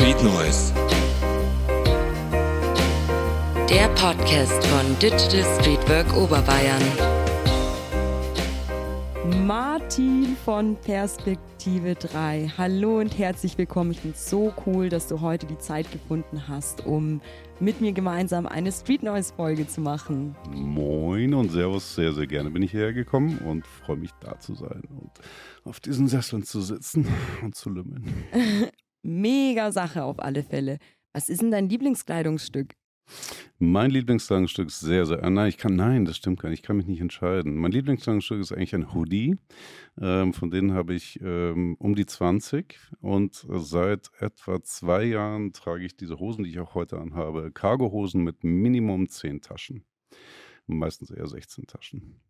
Street Noise. Der Podcast von Digital Streetwork Oberbayern. Martin von Perspektive 3. Hallo und herzlich willkommen. Ich finde es so cool, dass du heute die Zeit gefunden hast, um mit mir gemeinsam eine Street Noise Folge zu machen. Moin und Servus, sehr, sehr gerne bin ich hierher gekommen und freue mich da zu sein und auf diesen Sesseln zu sitzen und zu lümmeln. Mega Sache auf alle Fälle. Was ist denn dein Lieblingskleidungsstück? Mein Lieblingskleidungsstück ist sehr, sehr. Nein, ich kann, nein, das stimmt gar nicht. Ich kann mich nicht entscheiden. Mein Lieblingskleidungsstück ist eigentlich ein Hoodie. Ähm, von denen habe ich ähm, um die 20 und seit etwa zwei Jahren trage ich diese Hosen, die ich auch heute anhabe. Cargohosen mit Minimum 10 Taschen. Meistens eher 16 Taschen.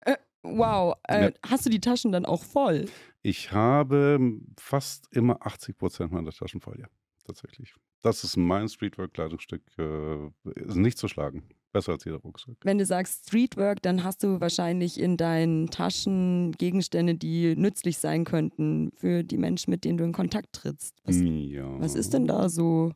Äh, wow, äh, Ja. hast du die Taschen dann auch voll? Ich habe fast immer 80 Prozent meiner Taschen voll, ja. Tatsächlich. Das ist mein Streetwear-Kleidungsstück. Äh, ist nicht zu schlagen. Besser als jeder Rucksack. Wenn du sagst Streetwork, dann hast du wahrscheinlich in deinen Taschen Gegenstände, die nützlich sein könnten für die Menschen, mit denen du in Kontakt trittst. Was, ja. was ist denn da so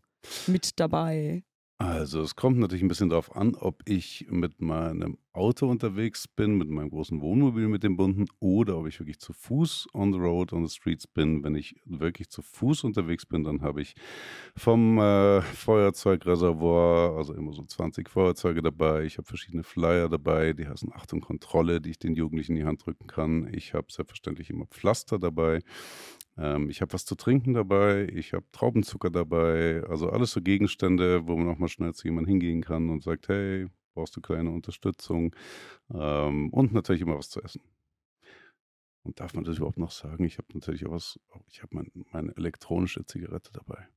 mit dabei? Also es kommt natürlich ein bisschen darauf an, ob ich mit meinem Auto unterwegs bin, mit meinem großen Wohnmobil mit dem bunten, oder ob ich wirklich zu Fuß on the road, on the streets bin. Wenn ich wirklich zu Fuß unterwegs bin, dann habe ich vom äh, Feuerzeugreservoir, also immer so 20 Feuerzeuge dabei. Ich habe verschiedene Flyer dabei, die heißen Achtung Kontrolle, die ich den Jugendlichen in die Hand drücken kann. Ich habe selbstverständlich immer Pflaster dabei. Ähm, ich habe was zu trinken dabei, ich habe Traubenzucker dabei, also alles so Gegenstände, wo man auch mal schnell zu jemandem hingehen kann und sagt, hey, brauchst du kleine Unterstützung? Ähm, und natürlich immer was zu essen. Und darf man das überhaupt noch sagen? Ich habe natürlich auch was, ich habe mein, meine elektronische Zigarette dabei.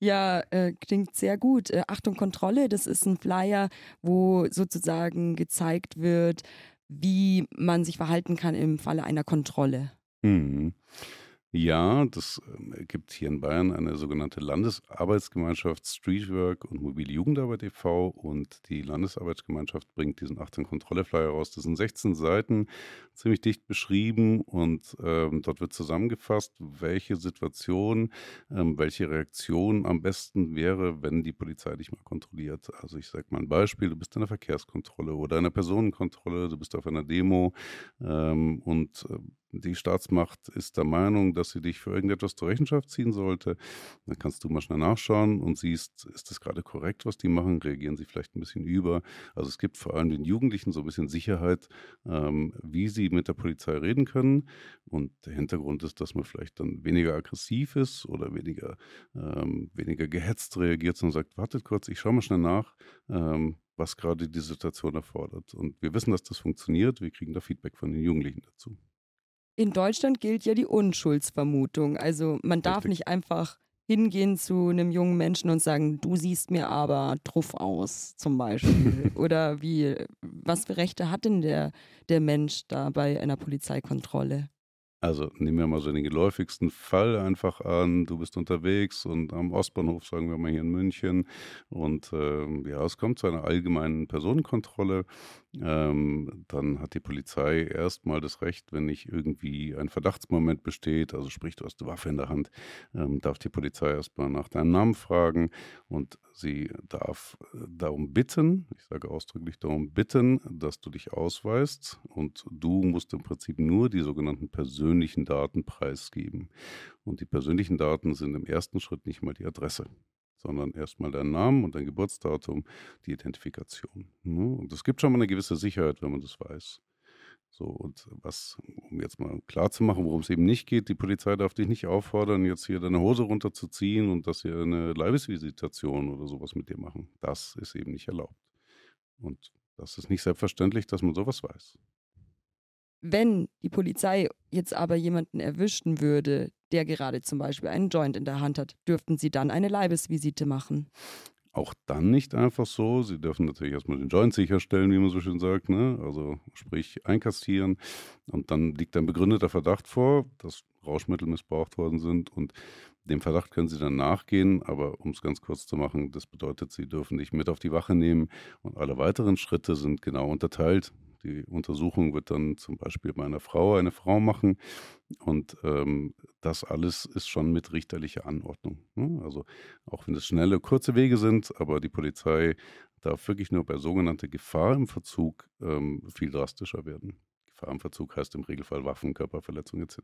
Ja, äh, klingt sehr gut. Äh, Achtung, Kontrolle, das ist ein Flyer, wo sozusagen gezeigt wird, wie man sich verhalten kann im Falle einer Kontrolle. Mhm. Ja, das ähm, gibt hier in Bayern eine sogenannte Landesarbeitsgemeinschaft Streetwork und Mobile Jugendarbeit e.V. und die Landesarbeitsgemeinschaft bringt diesen 18 Kontrolle-Flyer raus. Das sind 16 Seiten, ziemlich dicht beschrieben und ähm, dort wird zusammengefasst, welche Situation, ähm, welche Reaktion am besten wäre, wenn die Polizei dich mal kontrolliert. Also ich sage mal ein Beispiel, du bist in einer Verkehrskontrolle oder einer Personenkontrolle, du bist auf einer Demo ähm, und äh, die Staatsmacht ist der Meinung, dass sie dich für irgendetwas zur Rechenschaft ziehen sollte. Dann kannst du mal schnell nachschauen und siehst, ist das gerade korrekt, was die machen? Reagieren sie vielleicht ein bisschen über? Also es gibt vor allem den Jugendlichen so ein bisschen Sicherheit, ähm, wie sie mit der Polizei reden können. Und der Hintergrund ist, dass man vielleicht dann weniger aggressiv ist oder weniger, ähm, weniger gehetzt reagiert, sondern sagt, wartet kurz, ich schaue mal schnell nach. Ähm, was gerade die Situation erfordert. Und wir wissen, dass das funktioniert. Wir kriegen da Feedback von den Jugendlichen dazu. In Deutschland gilt ja die Unschuldsvermutung. Also man darf Richtig. nicht einfach hingehen zu einem jungen Menschen und sagen, du siehst mir aber truff aus, zum Beispiel. Oder wie, was für Rechte hat denn der, der Mensch da bei einer Polizeikontrolle? Also nehmen wir mal so den geläufigsten Fall einfach an. Du bist unterwegs und am Ostbahnhof, sagen wir mal hier in München. Und ähm, ja, es kommt zu einer allgemeinen Personenkontrolle. Ähm, dann hat die Polizei erstmal das Recht, wenn nicht irgendwie ein Verdachtsmoment besteht, also sprich, du hast eine Waffe in der Hand, ähm, darf die Polizei erstmal nach deinem Namen fragen und sie darf äh, darum bitten, ich sage ausdrücklich darum bitten, dass du dich ausweist und du musst im Prinzip nur die sogenannten persönlichen Daten preisgeben. Und die persönlichen Daten sind im ersten Schritt nicht mal die Adresse sondern erstmal dein Namen und dein Geburtsdatum, die Identifikation. ne? Und es gibt schon mal eine gewisse Sicherheit, wenn man das weiß. So, und was, um jetzt mal klar zu machen, worum es eben nicht geht, die Polizei darf dich nicht auffordern, jetzt hier deine Hose runterzuziehen und dass sie eine Leibesvisitation oder sowas mit dir machen. Das ist eben nicht erlaubt. Und das ist nicht selbstverständlich, dass man sowas weiß. Wenn die Polizei jetzt aber jemanden erwischen würde, der gerade zum Beispiel einen Joint in der Hand hat, dürften sie dann eine Leibesvisite machen. Auch dann nicht einfach so. Sie dürfen natürlich erstmal den Joint sicherstellen, wie man so schön sagt, ne? also sprich einkastieren. Und dann liegt ein begründeter Verdacht vor, dass Rauschmittel missbraucht worden sind. Und dem Verdacht können Sie dann nachgehen. Aber um es ganz kurz zu machen, das bedeutet, Sie dürfen dich mit auf die Wache nehmen. Und alle weiteren Schritte sind genau unterteilt. Die Untersuchung wird dann zum Beispiel bei einer Frau eine Frau machen. Und ähm, das alles ist schon mit richterlicher Anordnung. Ne? Also auch wenn es schnelle, kurze Wege sind, aber die Polizei darf wirklich nur bei sogenannter Gefahr im Verzug ähm, viel drastischer werden. Gefahr im Verzug heißt im Regelfall Waffen, Körperverletzung etc.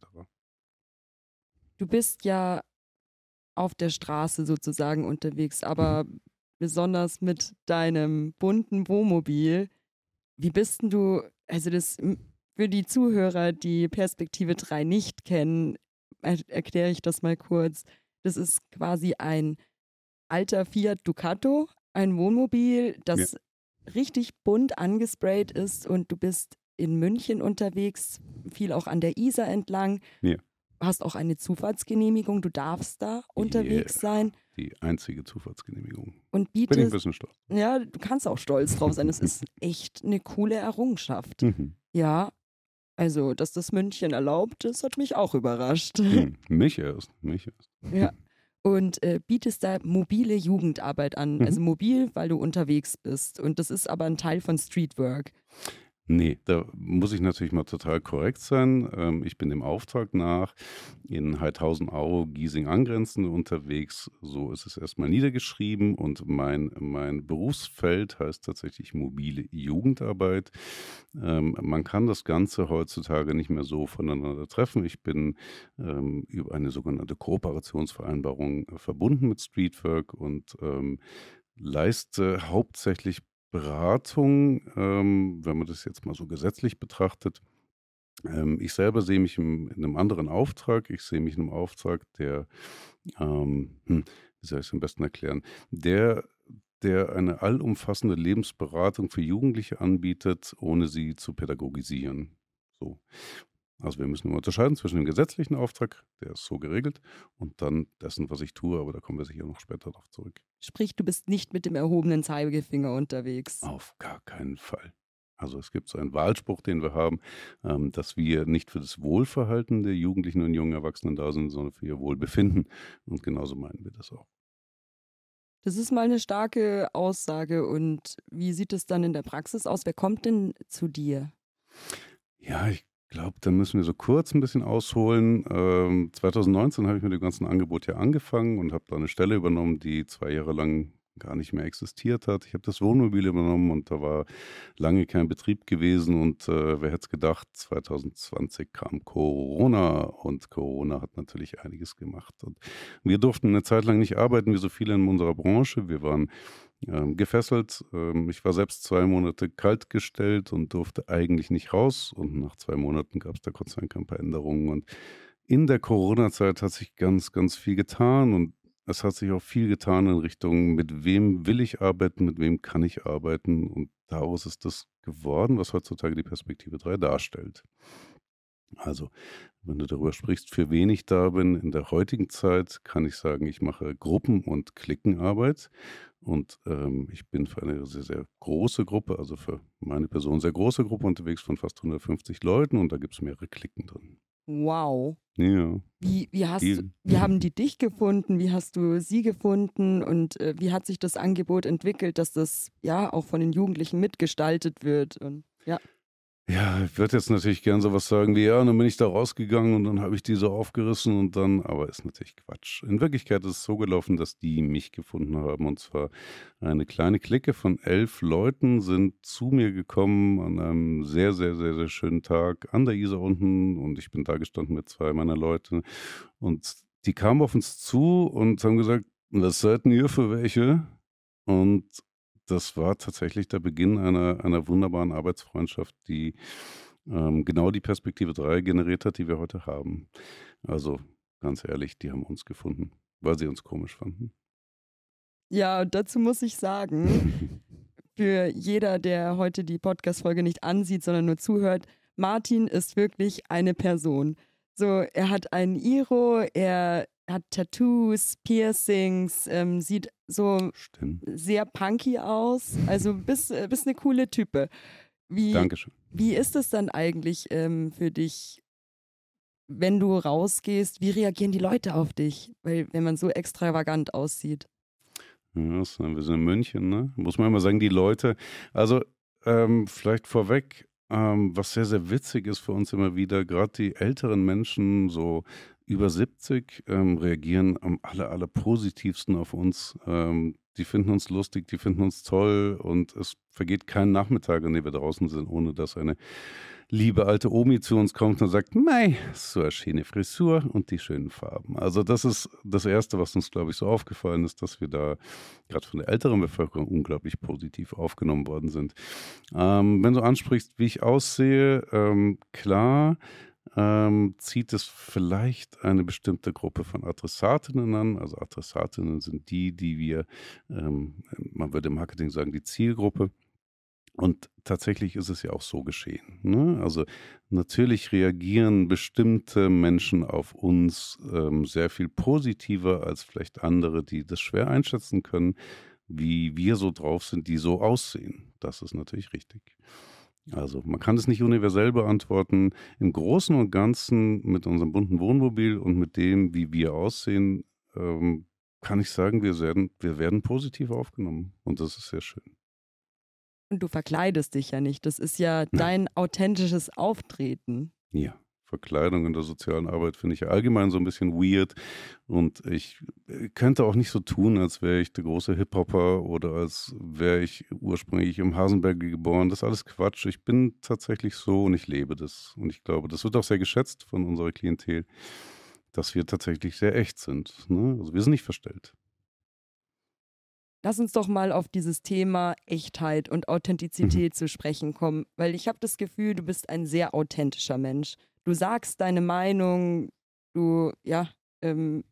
Du bist ja auf der Straße sozusagen unterwegs, aber mhm. besonders mit deinem bunten Wohnmobil. Wie bist denn du, also das für die Zuhörer, die Perspektive 3 nicht kennen, er erkläre ich das mal kurz. Das ist quasi ein alter Fiat Ducato, ein Wohnmobil, das ja. richtig bunt angesprayt ist und du bist in München unterwegs, viel auch an der Isar entlang. Ja. Hast auch eine Zufahrtsgenehmigung, du darfst da unterwegs yeah. sein. Die einzige Zufahrtsgenehmigung. Und bietest, Bin ich ein bisschen stolz. Ja, du kannst auch stolz drauf sein. Es ist echt eine coole Errungenschaft. Mhm. Ja, also, dass das München erlaubt, das hat mich auch überrascht. Hm, mich erst, mich erst. Ja. Und äh, bietest da mobile Jugendarbeit an. Mhm. Also mobil, weil du unterwegs bist. Und das ist aber ein Teil von Streetwork. Nee, da muss ich natürlich mal total korrekt sein. Ähm, ich bin dem Auftrag nach in Heidhausen, Au, Giesing angrenzend unterwegs. So ist es erstmal niedergeschrieben und mein, mein Berufsfeld heißt tatsächlich mobile Jugendarbeit. Ähm, man kann das Ganze heutzutage nicht mehr so voneinander treffen. Ich bin ähm, über eine sogenannte Kooperationsvereinbarung verbunden mit Streetwork und leiste hauptsächlich Beratung, ähm, wenn man das jetzt mal so gesetzlich betrachtet. Ähm, ich selber sehe mich im, in einem anderen Auftrag. Ich sehe mich in einem Auftrag, der, ähm, hm, wie soll ich es am besten erklären, der der eine allumfassende Lebensberatung für Jugendliche anbietet, ohne sie zu pädagogisieren. So. Also wir müssen unterscheiden zwischen dem gesetzlichen Auftrag, der ist so geregelt, und dann dessen, was ich tue, aber da kommen wir sicher noch später darauf zurück. Sprich, du bist nicht mit dem erhobenen Zeigefinger unterwegs. Auf gar keinen Fall. Also es gibt so einen Wahlspruch, den wir haben, ähm, dass wir nicht für das Wohlverhalten der Jugendlichen und jungen Erwachsenen da sind, sondern für ihr Wohlbefinden. Und genauso meinen wir das auch. Das ist mal eine starke Aussage. Und wie sieht es dann in der Praxis aus? Wer kommt denn zu dir? Ja, ich glaube, da müssen wir so kurz ein bisschen ausholen. Ähm, 2019 habe ich mit dem ganzen Angebot ja angefangen und habe da eine Stelle übernommen, die zwei Jahre lang gar nicht mehr existiert hat. Ich habe das Wohnmobil übernommen und da war lange kein Betrieb gewesen und äh, wer hätte es gedacht, 2020 kam Corona und Corona hat natürlich einiges gemacht. Und wir durften eine Zeit lang nicht arbeiten, wie so viele in unserer Branche. Wir waren ähm, gefesselt. Ähm, ich war selbst zwei Monate kaltgestellt und durfte eigentlich nicht raus. Und nach zwei Monaten gab es da Dank ein paar Änderungen. Und in der Corona-Zeit hat sich ganz, ganz viel getan. Und es hat sich auch viel getan in Richtung, mit wem will ich arbeiten, mit wem kann ich arbeiten. Und daraus ist das geworden, was heutzutage die Perspektive 3 darstellt. Also, wenn du darüber sprichst, für wen ich da bin, in der heutigen Zeit kann ich sagen, ich mache Gruppen- und Klickenarbeit. Und ähm, ich bin für eine sehr, sehr große Gruppe, also für meine Person sehr große Gruppe unterwegs von fast 150 Leuten und da gibt es mehrere Klicken drin. Wow. Ja. Wie, wie, hast, wie haben die dich gefunden? Wie hast du sie gefunden? Und äh, wie hat sich das Angebot entwickelt, dass das ja auch von den Jugendlichen mitgestaltet wird? Und ja. Ja, ich würde jetzt natürlich gern sowas sagen wie, ja, dann bin ich da rausgegangen und dann habe ich die so aufgerissen und dann, aber ist natürlich Quatsch. In Wirklichkeit ist es so gelaufen, dass die mich gefunden haben und zwar eine kleine Clique von elf Leuten sind zu mir gekommen an einem sehr, sehr, sehr, sehr schönen Tag an der Isar unten und ich bin da gestanden mit zwei meiner Leute und die kamen auf uns zu und haben gesagt, was seid ihr für welche? Und das war tatsächlich der Beginn einer, einer wunderbaren Arbeitsfreundschaft, die ähm, genau die Perspektive 3 generiert hat, die wir heute haben. Also ganz ehrlich, die haben uns gefunden, weil sie uns komisch fanden. Ja, dazu muss ich sagen, für jeder, der heute die Podcast-Folge nicht ansieht, sondern nur zuhört, Martin ist wirklich eine Person. So, er hat einen Iro, er hat Tattoos, Piercings, ähm, sieht so Stimmt. sehr punky aus. Also bist, äh, bist eine coole Type. Wie, Dankeschön. Wie ist es dann eigentlich ähm, für dich, wenn du rausgehst? Wie reagieren die Leute auf dich? Weil, wenn man so extravagant aussieht. Ja, wir sind in München, ne? Muss man immer sagen, die Leute. Also, ähm, vielleicht vorweg, ähm, was sehr, sehr witzig ist für uns immer wieder, gerade die älteren Menschen, so über 70, ähm, reagieren am aller, aller positivsten auf uns. Ähm, die finden uns lustig, die finden uns toll und es vergeht kein Nachmittag, an dem wir draußen sind, ohne dass eine liebe alte Omi zu uns kommt und sagt, mei, so eine schöne Frisur und die schönen Farben. Also das ist das Erste, was uns, glaube ich, so aufgefallen ist, dass wir da gerade von der älteren Bevölkerung unglaublich positiv aufgenommen worden sind. Ähm, wenn du ansprichst, wie ich aussehe, ähm, klar, ähm, zieht es vielleicht eine bestimmte Gruppe von Adressatinnen an. Also Adressatinnen sind die, die wir, ähm, man würde im Marketing sagen, die Zielgruppe. Und tatsächlich ist es ja auch so geschehen. Ne? Also natürlich reagieren bestimmte Menschen auf uns ähm, sehr viel positiver als vielleicht andere, die das schwer einschätzen können, wie wir so drauf sind, die so aussehen. Das ist natürlich richtig. Also man kann es nicht universell beantworten. Im Großen und Ganzen mit unserem bunten Wohnmobil und mit dem, wie wir aussehen, ähm, kann ich sagen, wir werden, wir werden positiv aufgenommen. Und das ist sehr schön. Und du verkleidest dich ja nicht. Das ist ja dein authentisches Auftreten. Ja. Verkleidung in der sozialen Arbeit finde ich ja allgemein so ein bisschen weird. Und ich äh, könnte auch nicht so tun, als wäre ich der große Hip-Hopper oder als wäre ich ursprünglich im Hasenberge geboren. Das ist alles Quatsch. Ich bin tatsächlich so und ich lebe das. Und ich glaube, das wird auch sehr geschätzt von unserer Klientel, dass wir tatsächlich sehr echt sind. Ne? Also wir sind nicht verstellt. Lass uns doch mal auf dieses Thema Echtheit und Authentizität mhm. zu sprechen kommen, weil ich habe das Gefühl, du bist ein sehr authentischer Mensch. Du sagst deine Meinung, du, ja, ähm,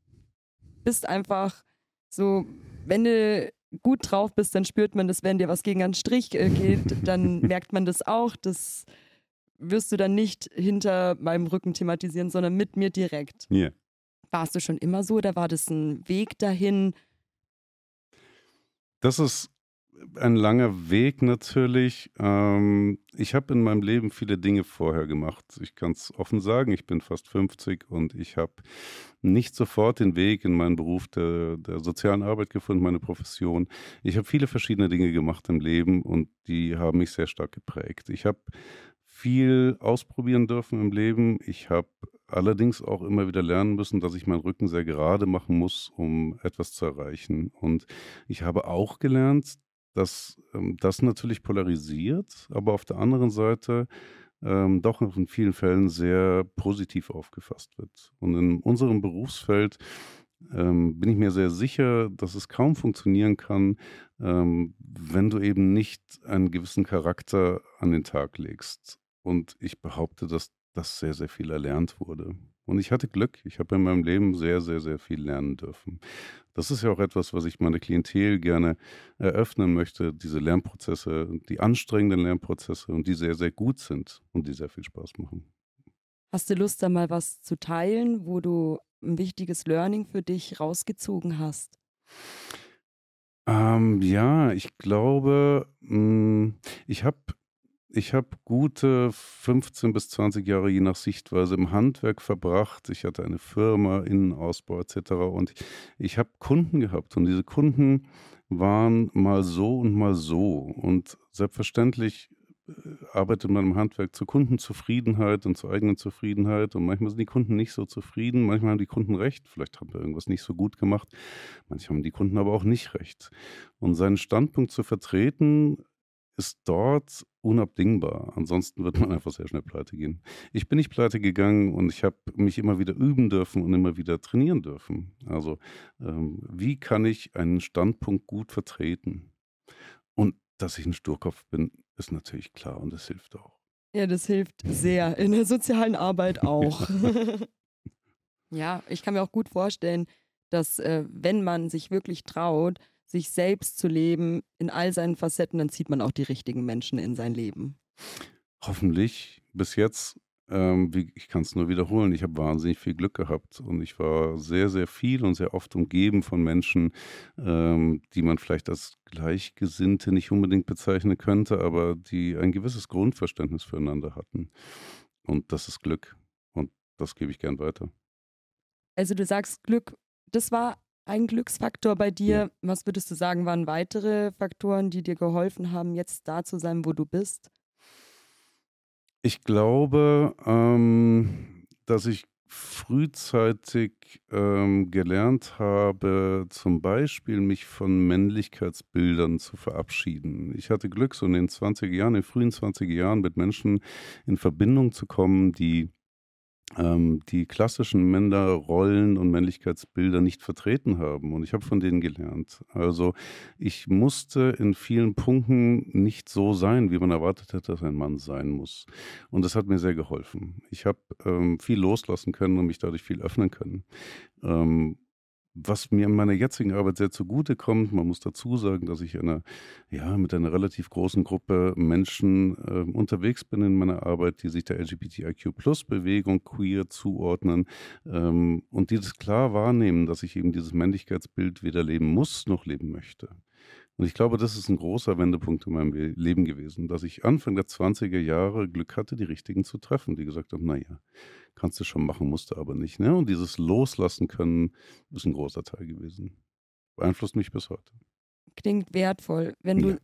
bist einfach so, wenn du gut drauf bist, dann spürt man das, wenn dir was gegen einen Strich äh, geht, dann merkt man das auch. Das wirst du dann nicht hinter meinem Rücken thematisieren, sondern mit mir direkt. Yeah. Warst du schon immer so oder war das ein Weg dahin? Das ist ein langer Weg natürlich. Ähm, ich habe in meinem Leben viele Dinge vorher gemacht. Ich kann es offen sagen, ich bin fast 50 und ich habe nicht sofort den Weg in meinen Beruf der, der sozialen Arbeit gefunden, meine Profession. Ich habe viele verschiedene Dinge gemacht im Leben und die haben mich sehr stark geprägt. Ich habe viel ausprobieren dürfen im Leben. Ich habe allerdings auch immer wieder lernen müssen, dass ich meinen Rücken sehr gerade machen muss, um etwas zu erreichen. Und ich habe auch gelernt, dass ähm, das natürlich polarisiert, aber auf der anderen Seite ähm, doch in vielen Fällen sehr positiv aufgefasst wird. Und in unserem Berufsfeld ähm, bin ich mir sehr sicher, dass es kaum funktionieren kann, ähm, wenn du eben nicht einen gewissen Charakter an den Tag legst. Und ich behaupte, dass das sehr, sehr viel erlernt wurde. Und ich hatte Glück. Ich habe in meinem Leben sehr, sehr, sehr viel lernen dürfen. Das ist ja auch etwas, was ich meine Klientel gerne eröffnen möchte. Diese Lernprozesse, die anstrengenden Lernprozesse und die sehr, sehr gut sind und die sehr viel Spaß machen. Hast du Lust, da mal was zu teilen, wo du ein wichtiges Learning für dich rausgezogen hast? Ähm, ja, ich glaube, hm, ich habe ich habe gute 15 bis 20 Jahre je nach Sichtweise im Handwerk verbracht. Ich hatte eine Firma, Innenausbau etc. Und ich, habe Kunden gehabt und diese Kunden waren mal so und mal so. Und selbstverständlich äh, arbeitet man im Handwerk zur Kundenzufriedenheit und zur eigenen Zufriedenheit. Und manchmal sind die Kunden nicht so zufrieden, manchmal haben die Kunden recht. Vielleicht haben wir irgendwas nicht so gut gemacht. Manchmal haben die Kunden aber auch nicht recht. Und seinen Standpunkt zu vertreten, ist dort unabdingbar. Ansonsten wird man einfach sehr schnell pleite gehen. Ich bin nicht pleite gegangen und ich habe mich immer wieder üben dürfen und immer wieder trainieren dürfen. Also, ähm, wie kann ich einen Standpunkt gut vertreten? Und dass ich ein Sturkopf bin, ist natürlich klar und das hilft auch. Ja, das hilft sehr. In der sozialen Arbeit auch. ja, ich kann mir auch gut vorstellen, dass äh, wenn man sich wirklich traut, sich selbst zu leben in all seinen Facetten, dann zieht man auch die richtigen Menschen in sein Leben. Hoffentlich. Bis jetzt, ähm, ich kann es nur wiederholen, ich habe wahnsinnig viel Glück gehabt und ich war sehr, sehr viel und sehr oft umgeben von Menschen, ähm, die man vielleicht als Gleichgesinnte nicht unbedingt bezeichnen könnte, aber die ein gewisses Grundverständnis füreinander hatten. Und das ist Glück. Und das gebe ich gern weiter. Also du sagst Glück, das war ein Glücksfaktor bei dir. Ja. Was würdest du sagen, waren weitere Faktoren, die dir geholfen haben, jetzt da zu sein, wo du bist? Ich glaube, ähm, dass ich frühzeitig ähm, gelernt habe, zum Beispiel mich von Männlichkeitsbildern zu verabschieden. Ich hatte Glück, so in den 20er Jahren, in den frühen 20er Jahren mit Menschen in Verbindung zu kommen, die ähm, die klassischen Männerrollen und Männlichkeitsbilder nicht vertreten haben. Und ich habe von denen gelernt. Also ich musste in vielen Punkten nicht so sein, wie man erwartet hätte, dass ein Mann sein muss. Und das hat mir sehr geholfen. Ich habe ähm, viel loslassen können und mich dadurch viel öffnen können. Ähm, was mir in meiner jetzigen Arbeit sehr zugute kommt, man muss dazu sagen, dass ich eine, ja, mit einer relativ großen Gruppe Menschen äh, unterwegs bin in meiner Arbeit, die sich der LGBTIQ-Plus-Bewegung queer zuordnen ähm, und die das klar wahrnehmen, dass ich eben dieses Männlichkeitsbild weder leben muss noch leben möchte. Und ich glaube, das ist ein großer Wendepunkt in meinem Leben gewesen, dass ich Anfang der 20er Jahre Glück hatte, die Richtigen zu treffen, die gesagt haben, naja, kannst du schon machen, musst du aber nicht. Ne? Und dieses Loslassen können ist ein großer Teil gewesen. Beeinflusst mich bis heute. Klingt wertvoll. Wenn du, ja.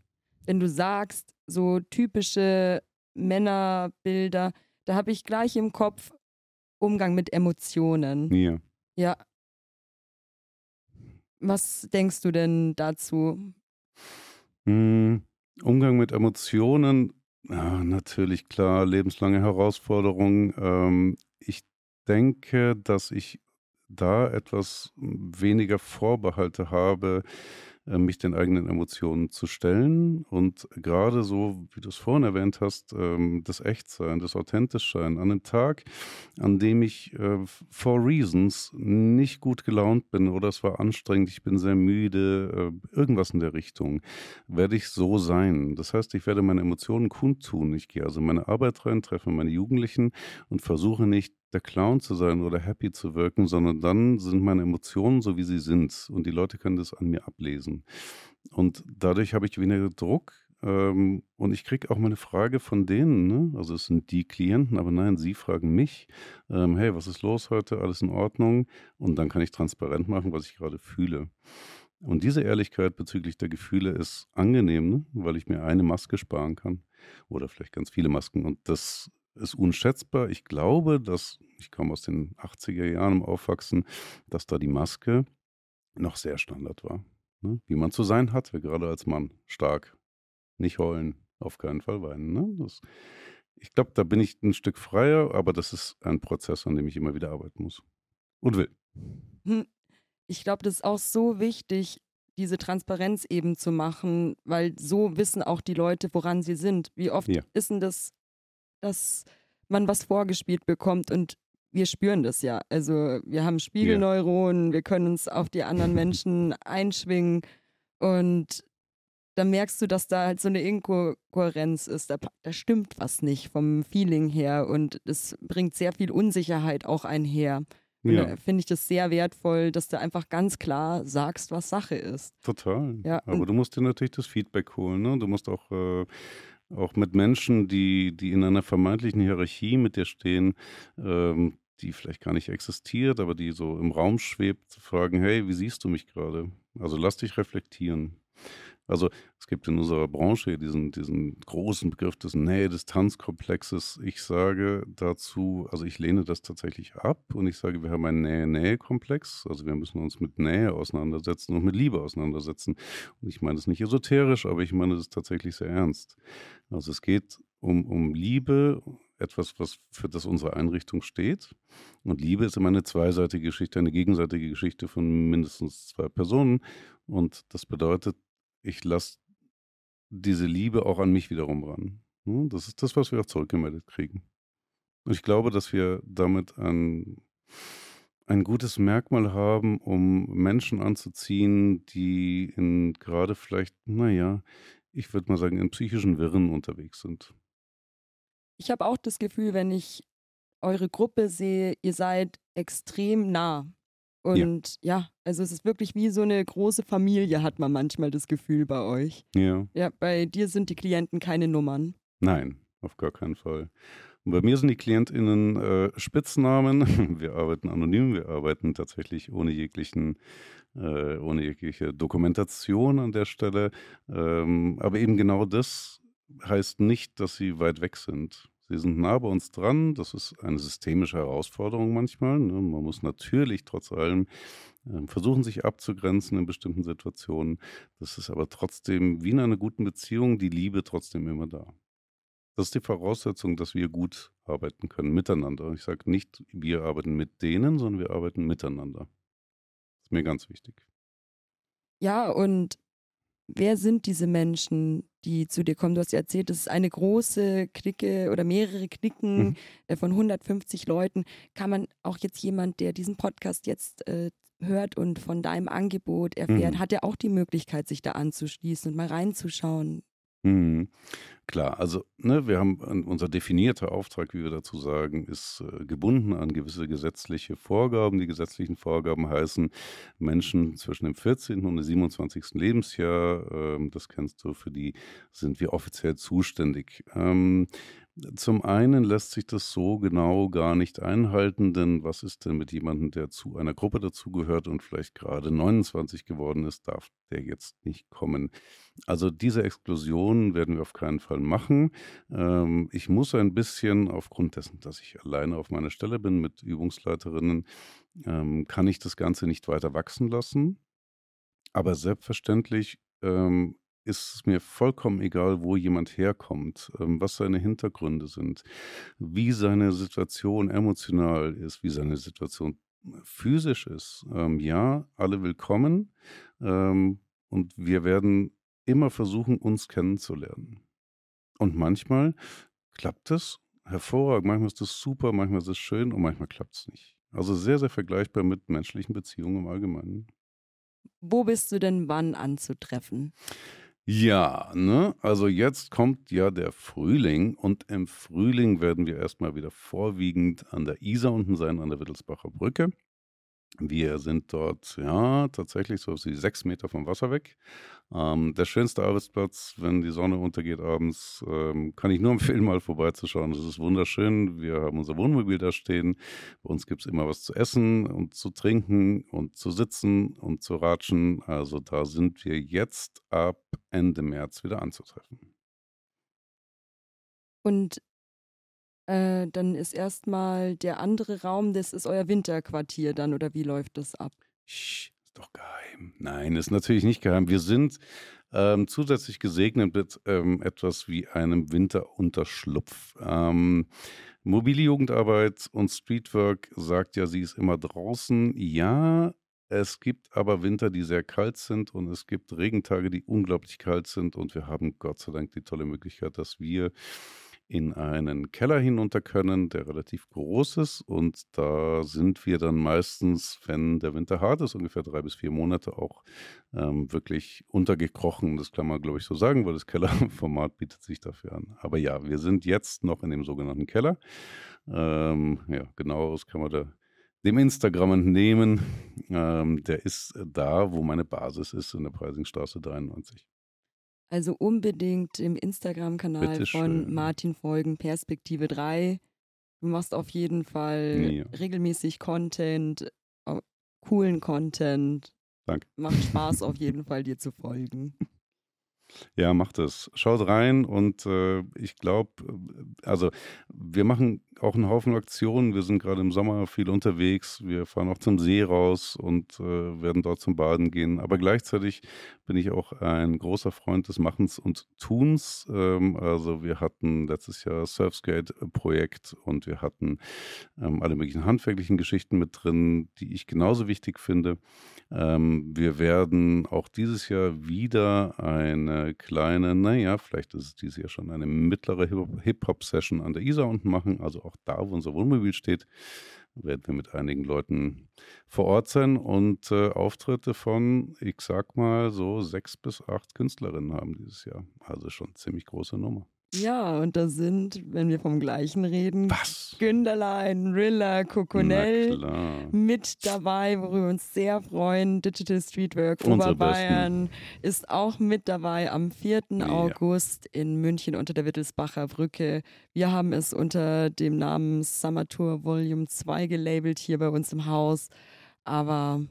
wenn du sagst, so typische Männerbilder, da habe ich gleich im Kopf Umgang mit Emotionen. Ja. Ja. Was denkst du denn dazu? Hm, Umgang mit Emotionen, ja, natürlich klar, lebenslange Herausforderung. Ähm, ich denke, dass ich da etwas weniger Vorbehalte habe, mich den eigenen Emotionen zu stellen und gerade so, wie du es vorhin erwähnt hast, ähm, das Echtsein, das Authentischsein an einem Tag, an dem ich äh, for reasons nicht gut gelaunt bin oder es war anstrengend, ich bin sehr müde, äh, irgendwas in der Richtung, werde ich so sein. Das heißt, ich werde meine Emotionen kundtun. Ich gehe also meine Arbeit rein, treffe meine Jugendlichen und versuche nicht der Clown zu sein oder happy zu wirken, sondern dann sind meine Emotionen so, wie sie sind. Und die Leute können das an mir ablesen. Und dadurch habe ich weniger Druck. Ähm, und ich kriege auch meine Frage von denen, ne? also es sind die Klienten, aber nein, sie fragen mich, ähm, hey, was ist los heute, alles in Ordnung? Und dann kann ich transparent machen, was ich gerade fühle. Und diese Ehrlichkeit bezüglich der Gefühle ist angenehm, ne? weil ich mir eine Maske sparen kann oder vielleicht ganz viele Masken. Und das ist unschätzbar. Ich glaube, dass, ich komme aus den 80er Jahren im Aufwachsen, dass da die Maske noch sehr Standard war. Ne? Wie man zu sein hat, gerade als Mann. Stark. Nicht heulen, auf keinen Fall weinen. Ne? Das, ich glaube, da bin ich ein Stück freier, aber das ist ein Prozess, an dem ich immer wieder arbeiten muss. Und will. Hm. Ich glaube, das ist auch so wichtig, diese Transparenz eben zu machen, weil so wissen auch die Leute, woran sie sind. Wie oft ja. ist denn das dass man was vorgespielt bekommt und wir spüren das ja. Also wir haben Spiegelneuronen, yeah. wir können uns auf die anderen Menschen einschwingen und dann merkst du, dass da halt so eine Inkohärenz ist. Da, da stimmt was nicht vom Feeling her und es bringt sehr viel Unsicherheit auch einher. Ja. Da finde ich das sehr wertvoll, dass du einfach ganz klar sagst, was Sache ist. Total. Ja, Aber du musst dir natürlich das Feedback holen. Ne? Du musst auch äh, auch mit Menschen, die, die in einer vermeintlichen Hierarchie mit dir stehen, ähm, die vielleicht gar nicht existiert, aber die so im Raum schwebt, zu fragen, hey, wie siehst du mich gerade? Also lass dich reflektieren. Also es gibt in unserer Branche diesen, diesen großen Begriff des Nähe-Distanz-Komplexes. Ich sage dazu, also ich lehne das tatsächlich ab und ich sage, wir haben einen Nähe-Nähe-Komplex. Also wir müssen uns mit Nähe auseinandersetzen und mit Liebe auseinandersetzen. Und ich meine das nicht esoterisch, aber ich meine das tatsächlich sehr ernst. Also es geht um, um Liebe, etwas, was für das unsere Einrichtung steht. Und Liebe ist immer eine zweiseitige Geschichte, eine gegenseitige Geschichte von mindestens zwei Personen. Und das bedeutet, ich lasse diese Liebe auch an mich wiederum ran. Ne? Das ist das, was wir auch zurückgemeldet kriegen. Und ich glaube, dass wir damit ein, ein gutes Merkmal haben, um Menschen anzuziehen, die in gerade vielleicht, naja, ich würde mal sagen, in psychischen Wirren unterwegs sind. Ich habe auch das Gefühl, wenn ich eure Gruppe sehe, ihr seid extrem nah. Und ja. ja. also es ist wirklich wie so eine große Familie, hat man manchmal das Gefühl bei euch. Ja. Ja, bei dir sind die Klienten keine Nummern. Nein, auf gar keinen Fall. Und bei mir sind die KlientInnen äh, Spitznamen. Wir arbeiten anonym, wir arbeiten tatsächlich ohne jeglichen, äh, ohne jegliche Dokumentation an der Stelle. Ähm, aber eben genau das heißt nicht, dass sie weit weg sind. Sie sind nah bei uns dran. Das ist eine systemische Herausforderung manchmal. Ne? Man muss natürlich trotz allem äh, versuchen, sich abzugrenzen in bestimmten Situationen. Das ist aber trotzdem wie in einer guten Beziehung die Liebe trotzdem immer da. Das ist die Voraussetzung, dass wir gut arbeiten können miteinander. Ich sage nicht, wir arbeiten mit denen, sondern wir arbeiten miteinander. Das ist mir ganz wichtig. Ja, und wer sind diese Menschen, die zu dir kommen? Du hast ja erzählt, das ist eine große Clique oder mehrere Klicken mhm. Äh, von 150 Leuten. Kann man auch jetzt jemand, der diesen Podcast jetzt äh, hört und von deinem Angebot erfährt, mhm. hat er auch die Möglichkeit, sich da anzuschließen und mal reinzuschauen? Mhm. Klar, also ne, wir haben unser definierter Auftrag, wie wir dazu sagen, ist äh, gebunden an gewisse gesetzliche Vorgaben. Die gesetzlichen Vorgaben heißen, Menschen zwischen dem 14. und dem 27. Lebensjahr, ähm, das kennst du, für die sind wir offiziell zuständig. Ähm, zum einen lässt sich das so genau gar nicht einhalten, denn was ist denn mit jemandem, der zu einer Gruppe dazugehört und vielleicht gerade 29 geworden ist, darf der jetzt nicht kommen. Also diese Exklusion werden wir auf keinen Fall machen. Ähm, ich muss ein bisschen, aufgrund dessen, dass ich alleine auf meiner Stelle bin mit Übungsleiterinnen, ähm, kann ich das Ganze nicht weiter wachsen lassen. Aber selbstverständlich ähm, ist es mir vollkommen egal, wo jemand herkommt, ähm, was seine Hintergründe sind, wie seine Situation emotional ist, wie seine Situation physisch ist. Ähm, ja, alle willkommen ähm, und wir werden immer versuchen, uns kennenzulernen. Und manchmal klappt es hervorragend, manchmal ist es super, manchmal ist es schön und manchmal klappt es nicht. Also sehr, sehr vergleichbar mit menschlichen Beziehungen im Allgemeinen. Wo bist du denn wann anzutreffen? Ja, ne? Also jetzt kommt ja der Frühling und im Frühling werden wir erstmal wieder vorwiegend an der Isar unten sein, an der Wittelsbacher Brücke. Wir sind dort, ja, tatsächlich so sechs Meter vom Wasser weg. Ähm, der schönste Arbeitsplatz, wenn die Sonne untergeht abends, ähm, kann ich nur empfehlen, mal vorbeizuschauen. Das ist wunderschön. Wir haben unser Wohnmobil da stehen. Bei uns gibt es immer was zu essen und zu trinken und zu sitzen und zu ratschen. Also da sind wir jetzt ab Ende März wieder anzutreffen. Und äh, dann ist erstmal der andere Raum, das ist euer Winterquartier dann oder wie läuft das ab? Sch, ist doch geheim. Nein, ist natürlich nicht geheim. Wir sind ähm, zusätzlich gesegnet mit ähm, etwas wie einem Winterunterschlupf. Ähm, mobile Jugendarbeit und Streetwork sagt ja, sie ist immer draußen. Ja, es gibt aber Winter, die sehr kalt sind und es gibt Regentage, die unglaublich kalt sind und wir haben Gott sei Dank die tolle Möglichkeit, dass wir in einen Keller hinunter können, der relativ groß ist. Und da sind wir dann meistens, wenn der Winter hart ist, ungefähr drei bis vier Monate auch ähm, wirklich untergekrochen. Das kann man, glaube ich, so sagen, weil das Kellerformat bietet sich dafür an. Aber ja, wir sind jetzt noch in dem sogenannten Keller. Ähm, ja, genaueres kann man da dem Instagram entnehmen. Ähm, der ist da, wo meine Basis ist, in der Preisingstraße 93. Also unbedingt im Instagram-Kanal von Martin folgen, Perspektive 3. Du machst auf jeden Fall ja. regelmäßig Content, coolen Content. Danke. Macht Spaß auf jeden Fall, dir zu folgen. Ja, macht es. Schaut rein und äh, ich glaube, also wir machen auch einen Haufen Aktionen. Wir sind gerade im Sommer viel unterwegs. Wir fahren auch zum See raus und äh, werden dort zum Baden gehen. Aber gleichzeitig bin ich auch ein großer Freund des Machens und Tuns. Ähm, also wir hatten letztes Jahr Surfskate-Projekt und wir hatten ähm, alle möglichen handwerklichen Geschichten mit drin, die ich genauso wichtig finde. Ähm, wir werden auch dieses Jahr wieder eine kleine, naja, vielleicht ist es dieses Jahr schon eine mittlere Hip-Hop-Session an der Isar unten machen. Also auch da, wo unser Wohnmobil steht, werden wir mit einigen Leuten vor Ort sein und äh, Auftritte von, ich sag mal, so sechs bis acht Künstlerinnen haben dieses Jahr. Also schon ziemlich große Nummer. Ja, und da sind, wenn wir vom gleichen reden, Was? Günderlein, Rilla, Coconell mit dabei, worüber wir uns sehr freuen. Digital Streetwork Oberbayern ist auch mit dabei am 4. Ja. August in München unter der Wittelsbacher Brücke. Wir haben es unter dem Namen Summer Tour Volume 2 gelabelt hier bei uns im Haus. Aber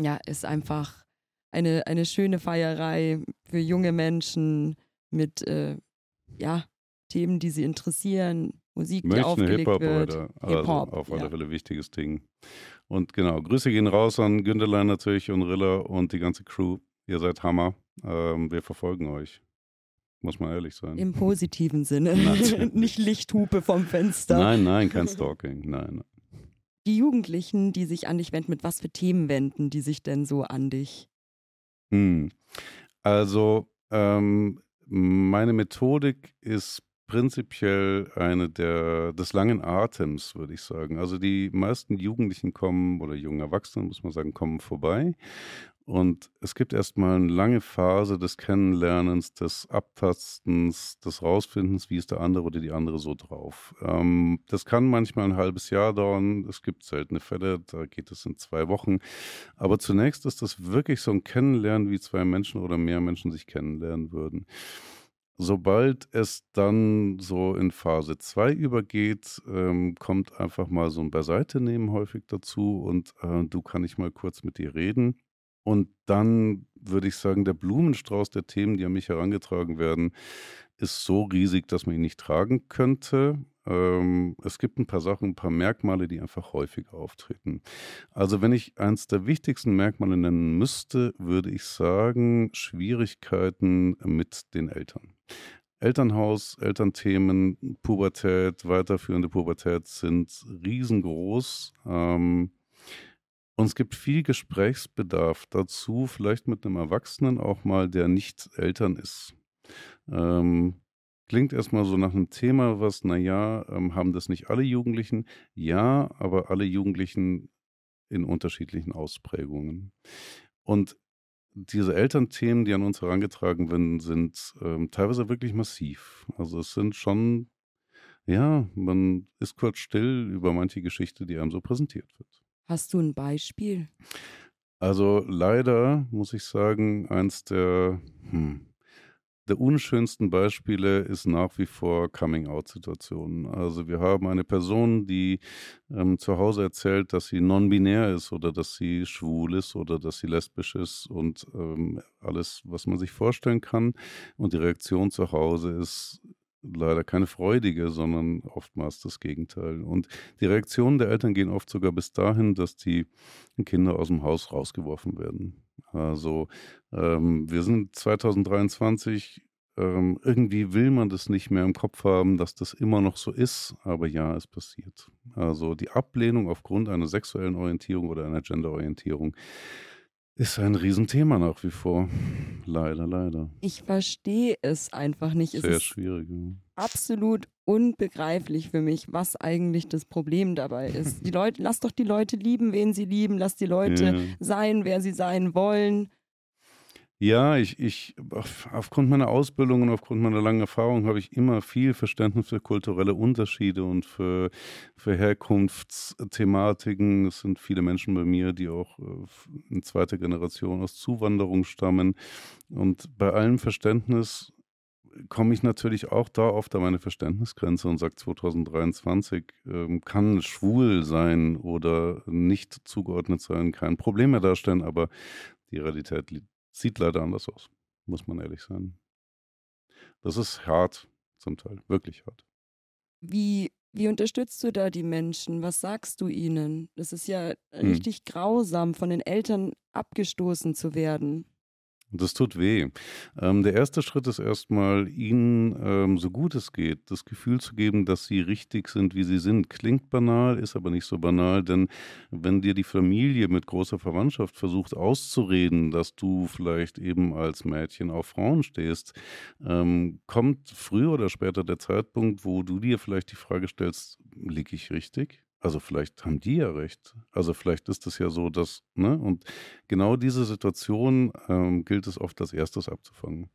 ja, ist einfach eine, eine schöne Feierei für junge Menschen mit äh, ja, Themen, die sie interessieren, Musik, die Münchner aufgelegt Hip-Hop wird. oder also Hip-Hop, auf alle ja. Fälle wichtiges Ding. Und genau, Grüße gehen raus an Günderlein natürlich und Rilla und die ganze Crew. Ihr seid Hammer. Ähm, wir verfolgen euch. Muss man ehrlich sein. Im positiven Sinne. Nicht Lichthupe vom Fenster. Nein, nein, kein Stalking. Nein. nein. Die Jugendlichen, die sich an dich wenden, mit was für Themen wenden die sich denn so an dich? Hm. Also, ähm, meine Methodik ist prinzipiell eine der, des langen Atems, würde ich sagen. Also die meisten Jugendlichen kommen, oder jungen Erwachsenen, muss man sagen, kommen vorbei. Und es gibt erstmal eine lange Phase des Kennenlernens, des Abtastens, des Rausfindens, wie ist der andere oder die andere so drauf. Ähm, das kann manchmal ein halbes Jahr dauern. Es gibt seltene Fälle, da geht es in zwei Wochen. Aber zunächst ist das wirklich so ein Kennenlernen, wie zwei Menschen oder mehr Menschen sich kennenlernen würden. Sobald es dann so in Phase 2 übergeht, ähm, kommt einfach mal so ein Beiseite nehmen häufig dazu und äh, du kann ich mal kurz mit dir reden. Und dann würde ich sagen, der Blumenstrauß der Themen, die an mich herangetragen werden, ist so riesig, dass man ihn nicht tragen könnte. Ähm, es gibt ein paar Sachen, ein paar Merkmale, die einfach häufig auftreten. Also wenn ich eins der wichtigsten Merkmale nennen müsste, würde ich sagen, Schwierigkeiten mit den Eltern. Elternhaus, Elternthemen, Pubertät, weiterführende Pubertät sind riesengroß. Ähm, und es gibt viel Gesprächsbedarf dazu, vielleicht mit einem Erwachsenen auch mal, der nicht Eltern ist. Ähm, klingt erstmal so nach einem Thema, was, naja, ähm, haben das nicht alle Jugendlichen? Ja, aber alle Jugendlichen in unterschiedlichen Ausprägungen. Und diese Elternthemen, die an uns herangetragen werden, sind ähm, teilweise wirklich massiv. Also es sind schon, ja, man ist kurz still über manche Geschichte, die einem so präsentiert wird. Hast du ein Beispiel? Also leider muss ich sagen, eins der, hm, der unschönsten Beispiele ist nach wie vor Coming-out-Situationen. Also wir haben eine Person, die ähm, zu Hause erzählt, dass sie non-binär ist oder dass sie schwul ist oder dass sie lesbisch ist und ähm, alles, was man sich vorstellen kann. Und die Reaktion zu Hause ist leider keine freudige, sondern oftmals das Gegenteil. Und die Reaktionen der Eltern gehen oft sogar bis dahin, dass die Kinder aus dem Haus rausgeworfen werden. Also ähm, wir sind 2023, ähm, irgendwie will man das nicht mehr im Kopf haben, dass das immer noch so ist, aber ja, es passiert. Also die Ablehnung aufgrund einer sexuellen Orientierung oder einer Genderorientierung ist ein Riesenthema nach wie vor. Leider, leider. Ich verstehe es einfach nicht. Es Sehr ist schwierig. Absolut unbegreiflich für mich, was eigentlich das Problem dabei ist. Die Leute, lass doch die Leute lieben, wen sie lieben, lass die Leute Ja. sein, wer sie sein wollen. Ja, ich, ich, auf- aufgrund meiner Ausbildung und aufgrund meiner langen Erfahrung habe ich immer viel Verständnis für kulturelle Unterschiede und für, für Herkunftsthematiken. Es sind viele Menschen bei mir, die auch äh, in zweiter Generation aus Zuwanderung stammen. Und bei allem Verständnis komme ich natürlich auch da oft an meine Verständnisgrenze und sage 2023 ähm, kann schwul sein oder nicht zugeordnet sein, kein Problem mehr darstellen, aber die Realität li- sieht leider anders aus, muss man ehrlich sein. Das ist hart zum Teil, wirklich hart. Wie, wie unterstützt du da die Menschen? Was sagst du ihnen? Das ist ja Hm. richtig grausam, von den Eltern abgestoßen zu werden. Das tut weh. Ähm, der erste Schritt ist erstmal, ihnen, ähm, so gut es geht, das Gefühl zu geben, dass sie richtig sind, wie sie sind. Klingt banal, ist aber nicht so banal, denn wenn dir die Familie mit großer Verwandtschaft versucht auszureden, dass du vielleicht eben als Mädchen auf Frauen stehst, ähm, kommt früher oder später der Zeitpunkt, wo du dir vielleicht die Frage stellst, liege ich richtig? Also vielleicht haben die ja recht. Also vielleicht ist es ja so, dass, ne? Und genau diese Situation ähm, gilt es oft als erstes abzufangen.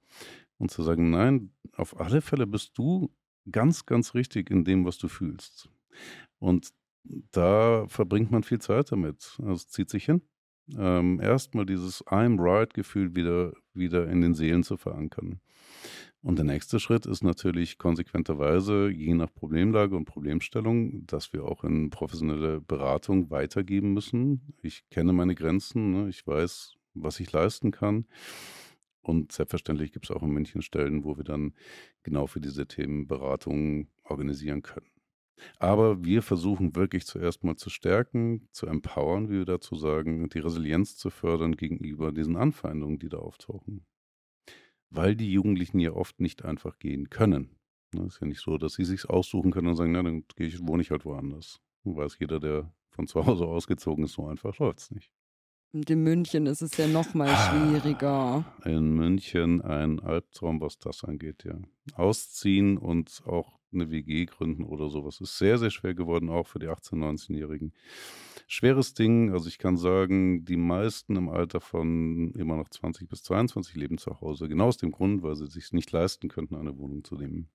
Und zu sagen, nein, auf alle Fälle bist du ganz, ganz richtig in dem, was du fühlst. Und da verbringt man viel Zeit damit. Also es zieht sich hin. Ähm, Erstmal dieses I'm right-Gefühl wieder, wieder in den Seelen zu verankern. Und der nächste Schritt ist natürlich konsequenterweise, je nach Problemlage und Problemstellung, dass wir auch in professionelle Beratung weitergeben müssen. Ich kenne meine Grenzen, ne? ich weiß, was ich leisten kann. Und selbstverständlich gibt es auch in München Stellen, wo wir dann genau für diese Themen Beratungen organisieren können. Aber wir versuchen wirklich zuerst mal zu stärken, zu empowern, wie wir dazu sagen, die Resilienz zu fördern gegenüber diesen Anfeindungen, die da auftauchen. Weil die Jugendlichen ja oft nicht einfach gehen können. Es ne, ist ja nicht so, dass sie sich aussuchen können und sagen, na, dann gehe ich, wohne ich halt woanders. Weiß jeder, der von zu Hause ausgezogen ist, so einfach läuft es nicht. Und in München ist es ja noch mal ah, schwieriger. In München ein Albtraum, was das angeht, ja. Ausziehen und auch eine WG gründen oder sowas ist sehr, sehr schwer geworden, auch für die 18-, 19-Jährigen. Schweres Ding, also ich kann sagen, die meisten im Alter von immer noch 20 bis 22 leben zu Hause. Genau aus dem Grund, weil sie sich nicht leisten könnten, eine Wohnung zu nehmen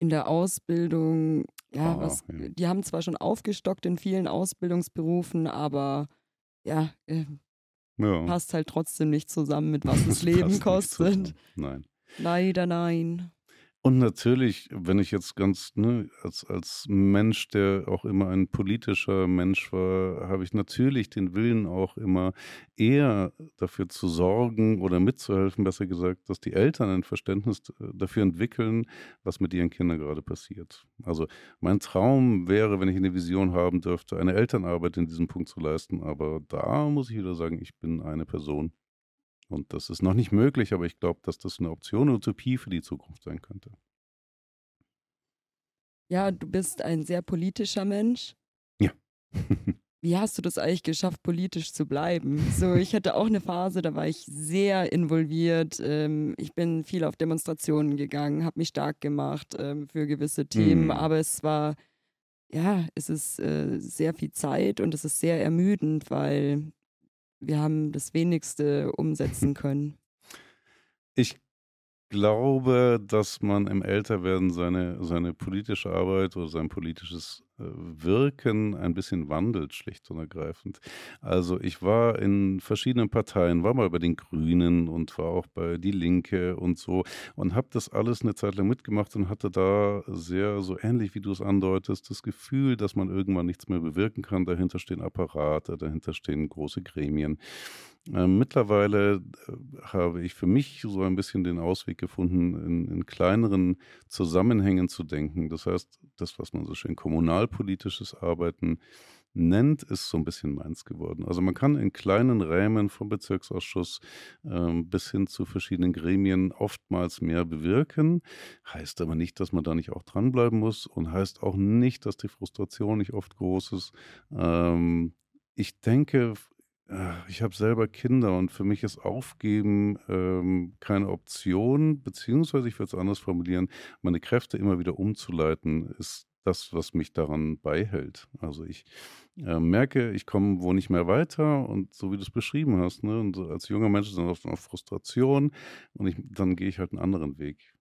in der Ausbildung, ja, ah, was, ja. die haben zwar schon aufgestockt in vielen Ausbildungsberufen, aber ja, äh, ja. passt halt trotzdem nicht zusammen mit was das Leben kostet. Nein. Leider nein. Und natürlich, wenn ich jetzt ganz, ne, als, als Mensch, der auch immer ein politischer Mensch war, habe ich natürlich den Willen auch immer eher dafür zu sorgen oder mitzuhelfen, besser gesagt, dass die Eltern ein Verständnis äh, dafür entwickeln, was mit ihren Kindern gerade passiert. Also mein Traum wäre, wenn ich eine Vision haben dürfte, eine Elternarbeit in diesem Punkt zu leisten. Aber da muss ich wieder sagen, ich bin eine Person, und das ist noch nicht möglich, aber ich glaube, dass das eine Option, eine Utopie für die Zukunft sein könnte. Ja, du bist ein sehr politischer Mensch. Ja. Wie hast du das eigentlich geschafft, politisch zu bleiben? So, ich hatte auch eine Phase, da war ich sehr involviert. Ähm, ich bin viel auf Demonstrationen gegangen, habe mich stark gemacht ähm, für gewisse Themen, mm. aber es war, ja, es ist äh, sehr viel Zeit und es ist sehr ermüdend, weil wir haben das Wenigste umsetzen können. Ich glaube, dass man im Älterwerden seine, seine politische Arbeit oder sein politisches Wirken ein bisschen wandelt, schlicht und ergreifend. Also ich war in verschiedenen Parteien, war mal bei den Grünen und war auch bei Die Linke und so und habe das alles eine Zeit lang mitgemacht und hatte da sehr, so ähnlich wie du es andeutest, das Gefühl, dass man irgendwann nichts mehr bewirken kann. Dahinter stehen Apparate, dahinter stehen große Gremien. Ähm, mittlerweile äh, habe ich für mich so ein bisschen den Ausweg gefunden, in, in, kleineren Zusammenhängen zu denken. Das heißt, das, was man so schön kommunalpolitisches Arbeiten nennt, ist so ein bisschen meins geworden. Also man kann in kleinen Rämen vom Bezirksausschuss äh, bis hin zu verschiedenen Gremien oftmals mehr bewirken. Heißt aber nicht, dass man da nicht auch dranbleiben muss und heißt auch nicht, dass die Frustration nicht oft groß ist. Ähm, ich denke, ich habe selber Kinder und für mich ist Aufgeben ähm, keine Option, beziehungsweise ich würde es anders formulieren, meine Kräfte immer wieder umzuleiten, ist das, was mich daran beihält. Also ich äh, merke, ich komme wo nicht mehr weiter und so wie du es beschrieben hast, ne, und so als junger Mensch dann oft noch Frustration und ich, dann gehe ich halt einen anderen Weg.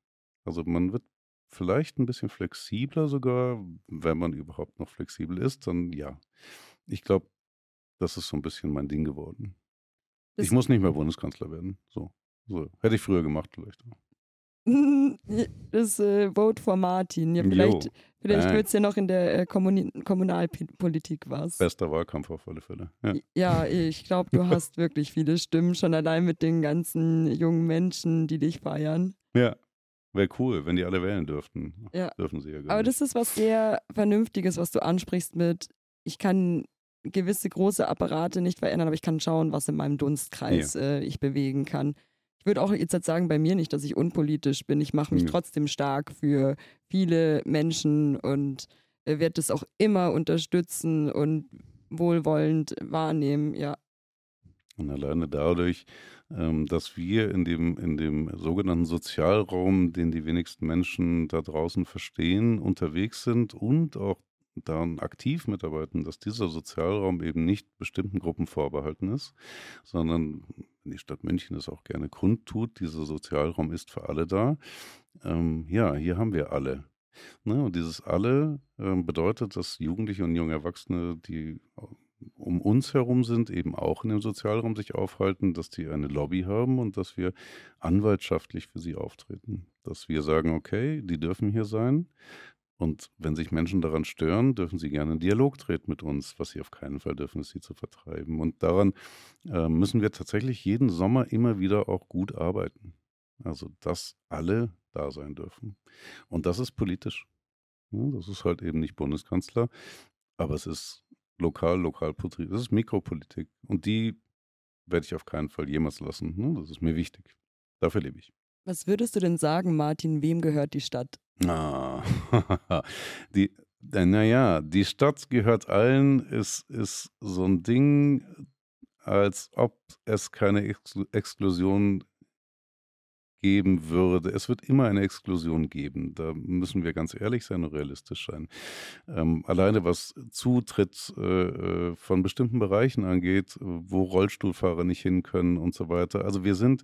Also man wird vielleicht ein bisschen flexibler sogar, wenn man überhaupt noch flexibel ist, dann ja. Ich glaube, das ist so ein bisschen mein Ding geworden. Ich muss nicht mehr Bundeskanzler werden. So. so. Hätte ich früher gemacht, vielleicht. Das äh, Vote for Martin. Ja, vielleicht vielleicht wird es ja noch in der äh, Kommuni Kommunalpolitik was. Bester Wahlkampf auf alle Fälle. Ja, ja ich glaube, du hast wirklich viele Stimmen, schon allein mit den ganzen jungen Menschen, die dich feiern. Ja, Wäre cool, wenn die alle wählen dürften. Ja. Dürfen sie ja gar Aber nicht. das ist was sehr Vernünftiges, was du ansprichst mit, ich kann gewisse große Apparate nicht verändern, aber ich kann schauen, was in meinem Dunstkreis ja. äh, ich bewegen kann. Ich würde auch jetzt sagen, bei mir nicht, dass ich unpolitisch bin. Ich mache mich ja. trotzdem stark für viele Menschen und äh, werde das auch immer unterstützen und wohlwollend wahrnehmen, ja. Und alleine dadurch, ähm, dass wir in dem, in dem sogenannten Sozialraum, den die wenigsten Menschen da draußen verstehen, unterwegs sind und auch daran aktiv mitarbeiten, dass dieser Sozialraum eben nicht bestimmten Gruppen vorbehalten ist, sondern die Stadt München es auch gerne kundtut, dieser Sozialraum ist für alle da. Ähm, ja, hier haben wir alle. Ne? Und dieses alle ähm, bedeutet, dass Jugendliche und junge Erwachsene, die um uns herum sind, eben auch in dem Sozialraum sich aufhalten, dass die eine Lobby haben und dass wir anwaltschaftlich für sie auftreten. Dass wir sagen, okay, die dürfen hier sein, Und wenn sich Menschen daran stören, dürfen sie gerne in Dialog treten mit uns. Was sie auf keinen Fall dürfen, ist sie zu vertreiben. Und daran äh, müssen wir tatsächlich jeden Sommer immer wieder auch gut arbeiten. Also, dass alle da sein dürfen. Und das ist politisch. Ja, das ist halt eben nicht Bundeskanzler, aber es ist lokal, Lokalpolitik, das ist Mikropolitik. Und die werde ich auf keinen Fall jemals lassen. Ne? Das ist mir wichtig. Dafür lebe ich. Was würdest du denn sagen, Martin, wem gehört die Stadt? Ah, die, naja, die Stadt gehört allen, ist, ist so ein Ding, als ob es keine Ex Exklusion geben würde. Es wird immer eine Exklusion geben. Da müssen wir ganz ehrlich sein und realistisch sein. Ähm, alleine was Zutritt äh, äh von bestimmten Bereichen angeht, wo Rollstuhlfahrer nicht hin können und so weiter. Also wir sind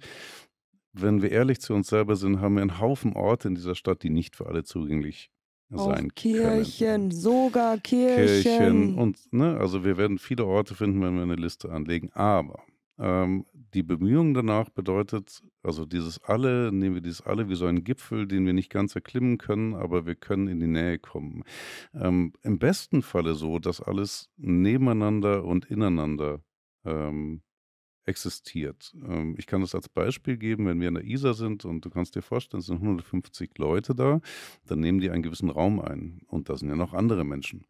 wenn wir ehrlich zu uns selber sind, haben wir einen Haufen Orte in dieser Stadt, die nicht für alle zugänglich Auch sein Kirchen, können. sogar Kirchen. Kirchen und ne, also wir werden viele Orte finden, wenn wir eine Liste anlegen. Aber ähm, die Bemühungen danach bedeutet, also dieses alle, nehmen wir dieses alle wie so einen Gipfel, den wir nicht ganz erklimmen können, aber wir können in die Nähe kommen. Ähm, Im besten Falle so, dass alles nebeneinander und ineinander ähm, existiert. Ähm, ich kann das als Beispiel geben, wenn wir in der Isar sind und du kannst dir vorstellen, es sind 150 Leute da, dann nehmen die einen gewissen Raum ein und da sind ja noch andere Menschen.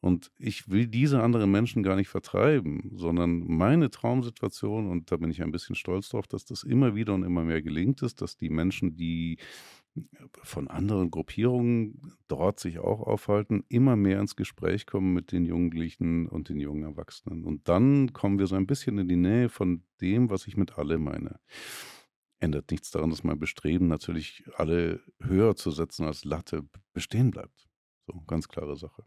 Und ich will diese anderen Menschen gar nicht vertreiben, sondern meine Traumsituation, und da bin ich ein bisschen stolz drauf, dass das immer wieder und immer mehr gelingt ist, dass die Menschen, die von anderen Gruppierungen dort sich auch aufhalten, immer mehr ins Gespräch kommen mit den Jugendlichen und den jungen Erwachsenen. Und dann kommen wir so ein bisschen in die Nähe von dem, was ich mit alle meine. Ändert nichts daran, dass mein Bestreben natürlich alle höher zu setzen als Latte bestehen bleibt. So, ganz klare Sache.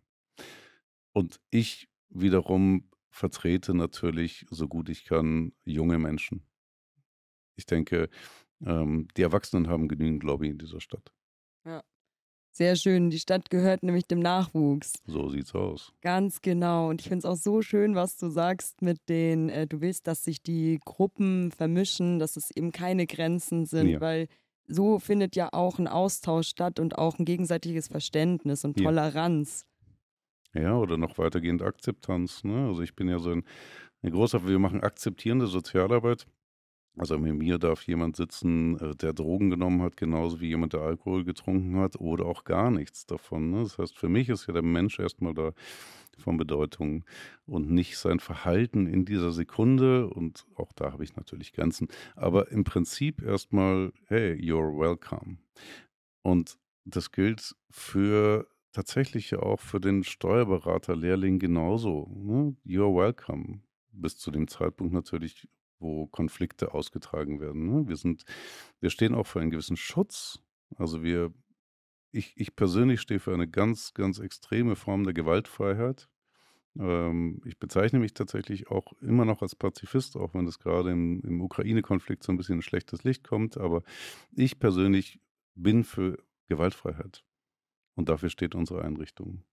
Und ich wiederum vertrete natürlich, so gut ich kann, junge Menschen. Ich denke, ähm, die Erwachsenen haben genügend Lobby in dieser Stadt. Ja. Sehr schön. Die Stadt gehört nämlich dem Nachwuchs. So sieht's aus. Ganz genau. Und ich finde es auch so schön, was du sagst mit den, äh, du willst, dass sich die Gruppen vermischen, dass es eben keine Grenzen sind, ja. weil so findet ja auch ein Austausch statt und auch ein gegenseitiges Verständnis und Toleranz. Ja, ja oder noch weitergehend Akzeptanz. Ne? Also ich bin ja so ein, ein großer, wir machen akzeptierende Sozialarbeit. Also mit mir darf jemand sitzen, äh, der Drogen genommen hat, genauso wie jemand, der Alkohol getrunken hat oder auch gar nichts davon. Ne? Das heißt, für mich ist ja der Mensch erstmal da von Bedeutung und nicht sein Verhalten in dieser Sekunde. Und auch da habe ich natürlich Grenzen. Aber im Prinzip erstmal, hey, you're welcome. Und das gilt für tatsächlich auch für den Steuerberater-Lehrling genauso. Ne? You're welcome. Bis zu dem Zeitpunkt natürlich wo Konflikte ausgetragen werden. Ne? Wir sind, wir stehen auch für einen gewissen Schutz. Also wir, ich, ich persönlich stehe für eine ganz, ganz extreme Form der Gewaltfreiheit. Ähm, ich bezeichne mich tatsächlich auch immer noch als Pazifist, auch wenn das gerade im, im Ukraine-Konflikt so ein bisschen ein schlechtes Licht kommt. Aber ich persönlich bin für Gewaltfreiheit. Und dafür steht unsere Einrichtung.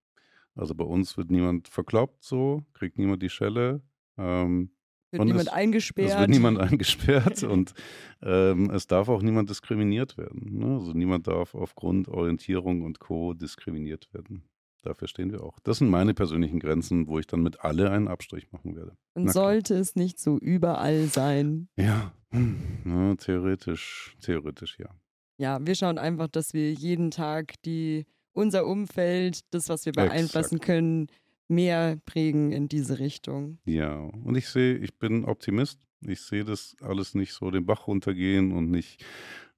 Also bei uns wird niemand verkloppt so, kriegt niemand die Schelle. Ähm, wird und niemand es, eingesperrt. Es wird niemand eingesperrt und ähm, es darf auch niemand diskriminiert werden. Ne? Also niemand darf aufgrund Orientierung und Co. diskriminiert werden. Dafür stehen wir auch. Das sind meine persönlichen Grenzen, wo ich dann mit alle einen Abstrich machen werde. Und sollte es nicht so überall sein? Ja, hm. ja, theoretisch, theoretisch ja. Ja, wir schauen einfach, dass wir jeden Tag die unser Umfeld, das, was wir beeinflussen Exakt. können, mehr prägen in diese Richtung. Ja, und ich sehe, ich bin Optimist. Ich sehe das alles nicht so den Bach runtergehen und nicht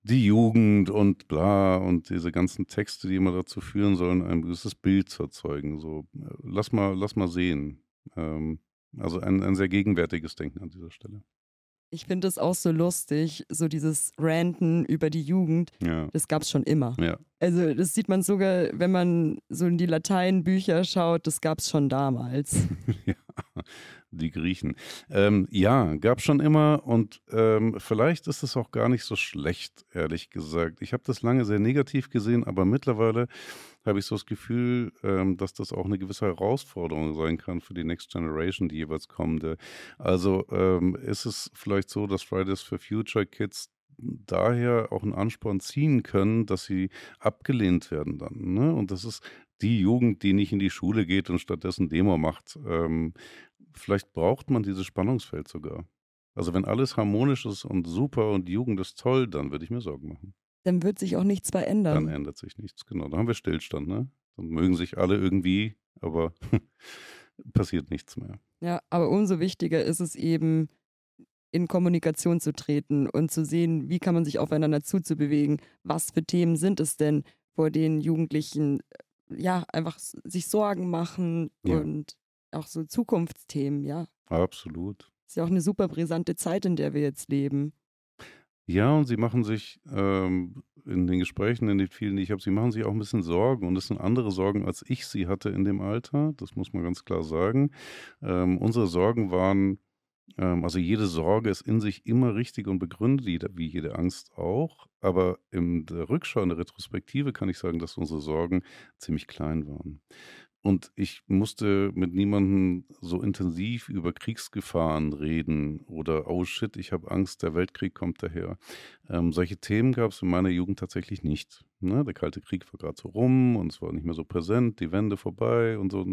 die Jugend und bla und diese ganzen Texte, die immer dazu führen sollen, ein gewisses Bild zu erzeugen. So, äh, lass mal, lass mal sehen. Ähm, also ein, ein sehr gegenwärtiges Denken an dieser Stelle. Ich finde es auch so lustig, so dieses Ranten über die Jugend. Ja. Das gab es schon immer. Ja. Also das sieht man sogar, wenn man so in die Lateinbücher schaut, das gab es schon damals. ja, die Griechen. Ähm, ja, gab es schon immer und ähm, vielleicht ist es auch gar nicht so schlecht, ehrlich gesagt. Ich habe das lange sehr negativ gesehen, aber mittlerweile habe ich so das Gefühl, ähm, dass das auch eine gewisse Herausforderung sein kann für die Next Generation, die jeweils kommende. Also ähm, ist es vielleicht so, dass Fridays for Future Kids daher auch einen Ansporn ziehen können, dass sie abgelehnt werden dann. Ne? Und das ist die Jugend, die nicht in die Schule geht und stattdessen Demo macht. Ähm, vielleicht braucht man dieses Spannungsfeld sogar. Also wenn alles harmonisch ist und super und die Jugend ist toll, dann würde ich mir Sorgen machen. Dann wird sich auch nichts verändern. Dann ändert sich nichts, genau. Da haben wir Stillstand, ne? Dann mögen sich alle irgendwie, aber passiert nichts mehr. Ja, aber umso wichtiger ist es eben, in Kommunikation zu treten und zu sehen, wie kann man sich aufeinander zuzubewegen. Was für Themen sind es denn, vor denen Jugendlichen äh, ja einfach sich Sorgen machen ja. und auch so Zukunftsthemen, ja. Absolut. Ist ja auch eine super brisante Zeit, in der wir jetzt leben. Ja, und sie machen sich ähm, in den Gesprächen, in den vielen, die ich habe, sie machen sich auch ein bisschen Sorgen. Und es sind andere Sorgen, als ich sie hatte in dem Alter. Das muss man ganz klar sagen. Ähm, unsere Sorgen waren, ähm, also jede Sorge ist in sich immer richtig und begründet, wie jede Angst auch. Aber in der Rückschau, in der Retrospektive kann ich sagen, dass unsere Sorgen ziemlich klein waren. Und ich musste mit niemandem so intensiv über Kriegsgefahren reden oder oh shit, ich habe Angst, der Weltkrieg kommt daher. Ähm, solche Themen gab es in meiner Jugend tatsächlich nicht. Ne? Der Kalte Krieg war gerade so rum und es war nicht mehr so präsent, die Wende vorbei und so.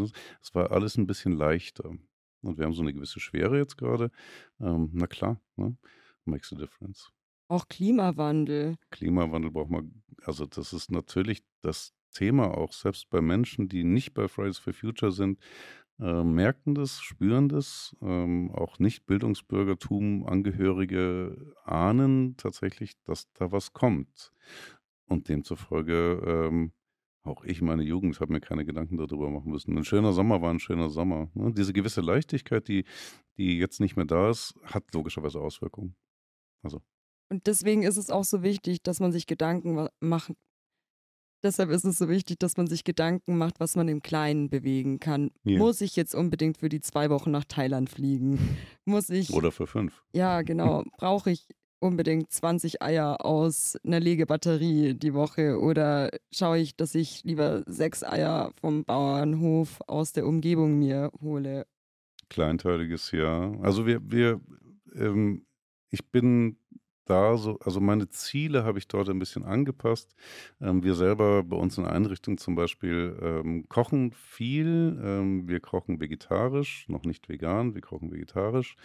Es war alles ein bisschen leichter. Und wir haben so eine gewisse Schwere jetzt gerade. Ähm, na klar, ne? makes a difference. Auch Klimawandel. Klimawandel braucht man, also das ist natürlich das Thema auch, selbst bei Menschen, die nicht bei Fridays for Future sind, äh, merken das, spüren das. Ähm, auch Nicht-Bildungsbürgertum Angehörige ahnen tatsächlich, dass da was kommt. Und demzufolge ähm, auch ich, meine Jugend, habe mir keine Gedanken darüber machen müssen. Ein schöner Sommer war ein schöner Sommer. Ne? Diese gewisse Leichtigkeit, die, die jetzt nicht mehr da ist, hat logischerweise Auswirkungen. Also. Und deswegen ist es auch so wichtig, dass man sich Gedanken macht, Deshalb ist es so wichtig, dass man sich Gedanken macht, was man im Kleinen bewegen kann. Yeah. Muss ich jetzt unbedingt für die zwei Wochen nach Thailand fliegen? Muss ich. Oder für fünf. Ja, genau. Brauche ich unbedingt 20 Eier aus einer Legebatterie die Woche oder schaue ich, dass ich lieber sechs Eier vom Bauernhof aus der Umgebung mir hole? Kleinteiliges ja. Also wir, wir, ähm, ich bin da so, also meine Ziele habe ich dort ein bisschen angepasst. Ähm, wir selber bei uns in der Einrichtung zum Beispiel ähm, kochen viel. Ähm, wir kochen vegetarisch, noch nicht vegan, wir kochen vegetarisch.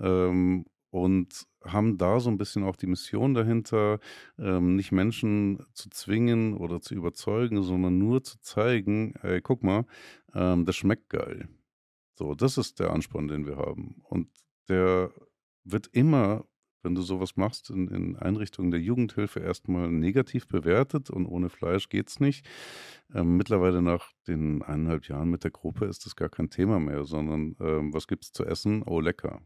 Ähm, und haben da so ein bisschen auch die Mission dahinter, ähm, nicht Menschen zu zwingen oder zu überzeugen, sondern nur zu zeigen, ey, guck mal, ähm, das schmeckt geil. So, das ist der Ansporn, den wir haben. Und der wird immer wenn du sowas machst in, in Einrichtungen der Jugendhilfe erstmal negativ bewertet und ohne Fleisch geht es nicht. Ähm, mittlerweile nach den eineinhalb Jahren mit der Gruppe ist das gar kein Thema mehr, sondern ähm, was es zu essen? Oh, lecker.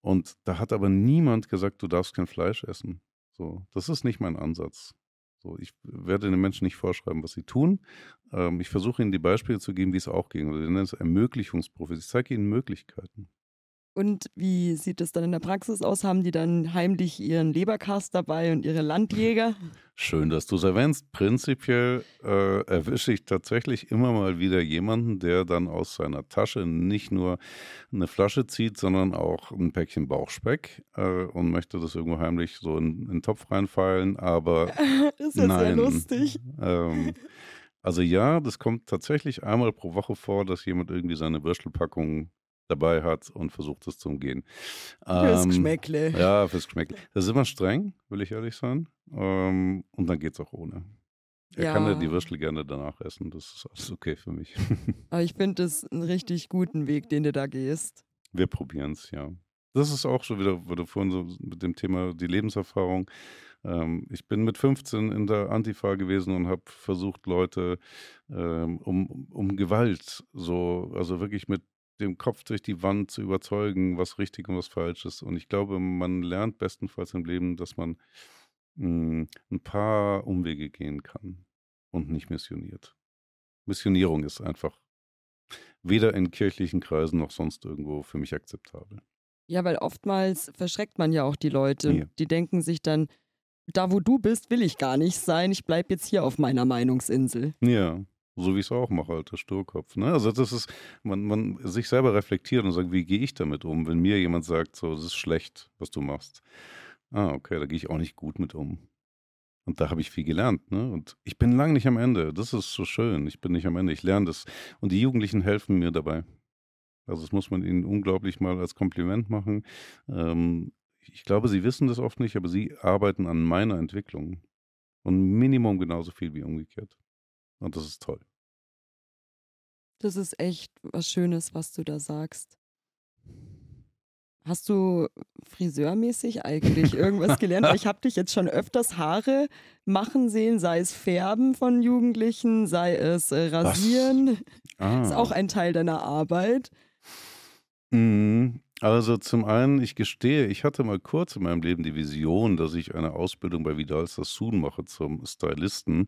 Und da hat aber niemand gesagt, du darfst kein Fleisch essen. So, das ist nicht mein Ansatz. So, ich werde den Menschen nicht vorschreiben, was sie tun. Ähm, ich versuche ihnen die Beispiele zu geben, wie es auch ging. Wir nennen es Ermöglichungsprofis. Ich zeige ihnen Möglichkeiten. Und wie sieht es dann in der Praxis aus? Haben die dann heimlich ihren Leberkast dabei und ihre Landjäger? Schön, dass du es erwähnst. Prinzipiell äh, erwische ich tatsächlich immer mal wieder jemanden, der dann aus seiner Tasche nicht nur eine Flasche zieht, sondern auch ein Päckchen Bauchspeck äh, und möchte das irgendwo heimlich so in, in den Topf reinfallen. Aber ist ja nein. sehr lustig. Ähm, also ja, das kommt tatsächlich einmal pro Woche vor, dass jemand irgendwie seine Würstelpackung dabei hat und versucht es zu umgehen. Fürs ähm, Geschmäckle. Ja, fürs Geschmäckle. Das ist immer streng, will ich ehrlich sein. Ähm, und dann geht es auch ohne. Er ja. kann ja die Würstel gerne danach essen. Das ist alles okay für mich. Aber ich finde das einen richtig guten Weg, den du da gehst. Wir probieren es, ja. Das ist auch schon wieder, wurde vorhin so mit dem Thema die Lebenserfahrung. Ähm, ich bin mit 15 in der Antifa gewesen und habe versucht, Leute ähm, um, um Gewalt, so, also wirklich mit dem Kopf durch die Wand zu überzeugen, was richtig und was falsch ist. Und ich glaube, man lernt bestenfalls im Leben, dass man mh, hm, ein paar Umwege gehen kann und nicht missioniert. Missionierung ist einfach weder in kirchlichen Kreisen noch sonst irgendwo für mich akzeptabel. Ja, weil oftmals verschreckt man ja auch die Leute. Ja. Die denken sich dann, da wo du bist, will ich gar nicht sein. Ich bleibe jetzt hier auf meiner Meinungsinsel. Ja. So wie ich es auch mache, alter Sturkopf. Ne? Also das ist, man, man sich selber reflektiert und sagt, wie gehe ich damit um, wenn mir jemand sagt, so, das ist schlecht, was du machst. ah, okay, da gehe ich auch nicht gut mit um. Und da habe ich viel gelernt. Ne? Und ich bin lang nicht am Ende. Das ist so schön. Ich bin nicht am Ende. Ich lerne das. Und die Jugendlichen helfen mir dabei. Also das muss man ihnen unglaublich mal als Kompliment machen. Ähm, ich glaube, sie wissen das oft nicht, aber sie arbeiten an meiner Entwicklung. Und Minimum genauso viel wie umgekehrt. Und das ist toll. Das ist echt was Schönes, was du da sagst. Hast du friseurmäßig eigentlich irgendwas gelernt? ich habe dich jetzt schon öfters Haare machen sehen, sei es Färben von Jugendlichen, sei es äh, Rasieren. Ah. Ist auch ein Teil deiner Arbeit. Mhm. Also zum einen, ich gestehe, ich hatte mal kurz in meinem Leben die Vision, dass ich eine Ausbildung bei Vidal Sassoon mache zum Stylisten.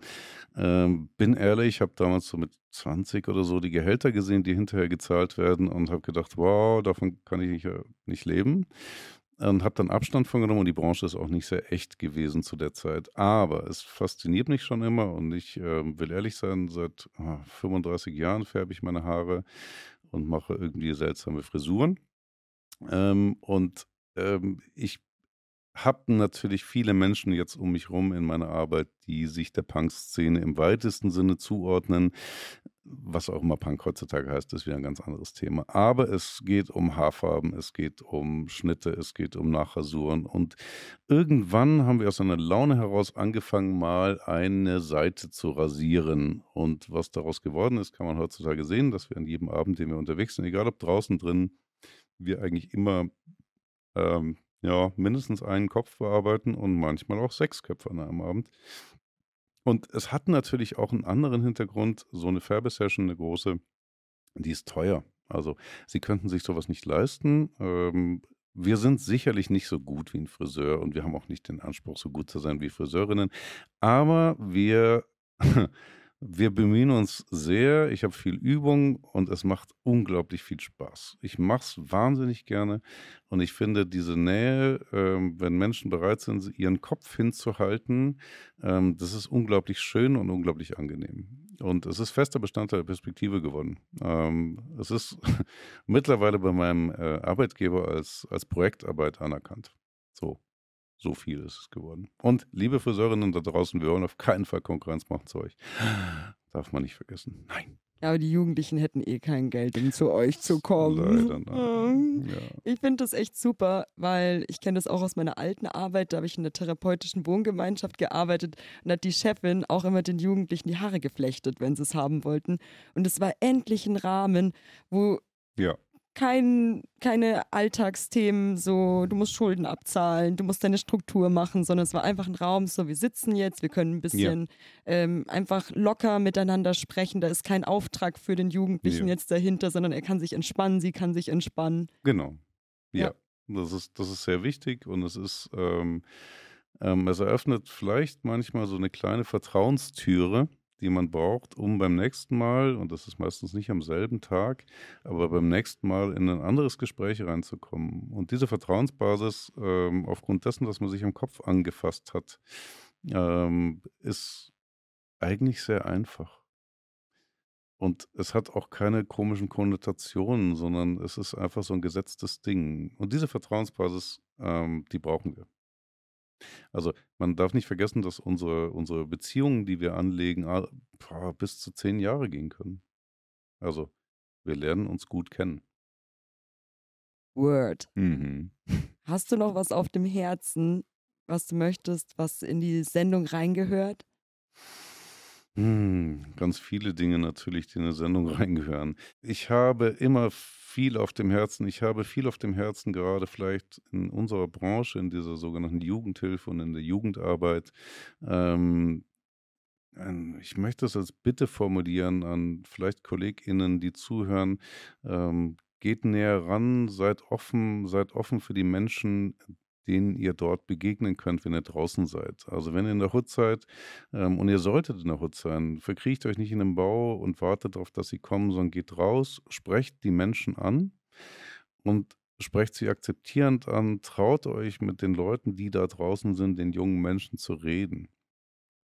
Ähm, bin ehrlich, ich habe damals so mit 20 oder so die Gehälter gesehen, die hinterher gezahlt werden und habe gedacht, wow, davon kann ich nicht leben. Und habe dann Abstand von genommen und die Branche ist auch nicht sehr echt gewesen zu der Zeit. Aber es fasziniert mich schon immer und ich äh, will ehrlich sein, seit oh, ah, 35 Jahren färbe ich meine Haare und mache irgendwie seltsame Frisuren. Ähm, und ähm, ich habe natürlich viele Menschen jetzt um mich rum in meiner Arbeit, die sich der Punk-Szene im weitesten Sinne zuordnen. Was auch immer Punk heutzutage heißt, ist wieder ein ganz anderes Thema. Aber es geht um Haarfarben, es geht um Schnitte, es geht um Nachrasuren. Und irgendwann haben wir aus einer Laune heraus angefangen, mal eine Seite zu rasieren. Und was daraus geworden ist, kann man heutzutage sehen, dass wir an jedem Abend, den wir unterwegs sind, egal ob draußen drin, wir eigentlich immer ähm, ja, mindestens einen Kopf bearbeiten und manchmal auch sechs Köpfe an einem Abend. Und es hat natürlich auch einen anderen Hintergrund. So eine Färbesession, eine große, die ist teuer. Also Sie könnten sich sowas nicht leisten. Ähm, wir sind sicherlich nicht so gut wie ein Friseur und wir haben auch nicht den Anspruch, so gut zu sein wie Friseurinnen. Aber wir Wir bemühen uns sehr. Ich habe viel Übung und es macht unglaublich viel Spaß. Ich mache es wahnsinnig gerne und ich finde diese Nähe, ähm, wenn Menschen bereit sind, ihren Kopf hinzuhalten, ähm, das ist unglaublich schön und unglaublich angenehm. Und es ist fester Bestandteil der Perspektive geworden. Ähm, es ist mittlerweile bei meinem äh, Arbeitgeber als, als Projektarbeit anerkannt. So. So viel ist es geworden. Und liebe Friseurinnen da draußen, wir wollen auf keinen Fall Konkurrenz machen zu euch. Darf man nicht vergessen. Nein. Aber die Jugendlichen hätten eh kein Geld, um zu euch zu kommen. Leider nein. Ja. Ich finde das echt super, weil ich kenne das auch aus meiner alten Arbeit. Da habe ich in der therapeutischen Wohngemeinschaft gearbeitet und hat die Chefin auch immer den Jugendlichen die Haare geflechtet, wenn sie es haben wollten. Und es war endlich ein Rahmen, wo ja kein, keine Alltagsthemen, so du musst Schulden abzahlen, du musst deine Struktur machen, sondern es war einfach ein Raum, so wir sitzen jetzt, wir können ein bisschen ja. ähm, einfach locker miteinander sprechen. Da ist kein Auftrag für den Jugendlichen ja. jetzt dahinter, sondern er kann sich entspannen, sie kann sich entspannen. Genau. Ja, ja. Das, ist, das ist sehr wichtig und es ist, ähm, ähm, es eröffnet vielleicht manchmal so eine kleine Vertrauenstüre die man braucht, um beim nächsten Mal, und das ist meistens nicht am selben Tag, aber beim nächsten Mal in ein anderes Gespräch reinzukommen. Und diese Vertrauensbasis, ähm, aufgrund dessen, dass man sich am Kopf angefasst hat, ähm, ist eigentlich sehr einfach. Und es hat auch keine komischen Konnotationen, sondern es ist einfach so ein gesetztes Ding. Und diese Vertrauensbasis, ähm, die brauchen wir. Also, man darf nicht vergessen, dass unsere unsere Beziehungen, die wir anlegen, ah, bis zu zehn Jahre gehen können. Also, wir lernen uns gut kennen. Word. Mhm. Hast du noch was auf dem Herzen, was du möchtest, was in die Sendung reingehört? Hm, ganz viele Dinge natürlich, die in eine Sendung reingehören. Ich habe immer viel auf dem Herzen. Ich habe viel auf dem Herzen, gerade vielleicht in unserer Branche, in dieser sogenannten Jugendhilfe und in der Jugendarbeit. Ähm, ich möchte es als Bitte formulieren an vielleicht KollegInnen, die zuhören. Ähm, geht näher ran, seid offen, seid offen für die Menschen, denen ihr dort begegnen könnt, wenn ihr draußen seid. Also wenn ihr in der Hut seid ähm, und ihr solltet in der Hut sein, verkriecht euch nicht in den Bau und wartet darauf, dass sie kommen, sondern geht raus, sprecht die Menschen an und sprecht sie akzeptierend an, traut euch mit den Leuten, die da draußen sind, den jungen Menschen zu reden.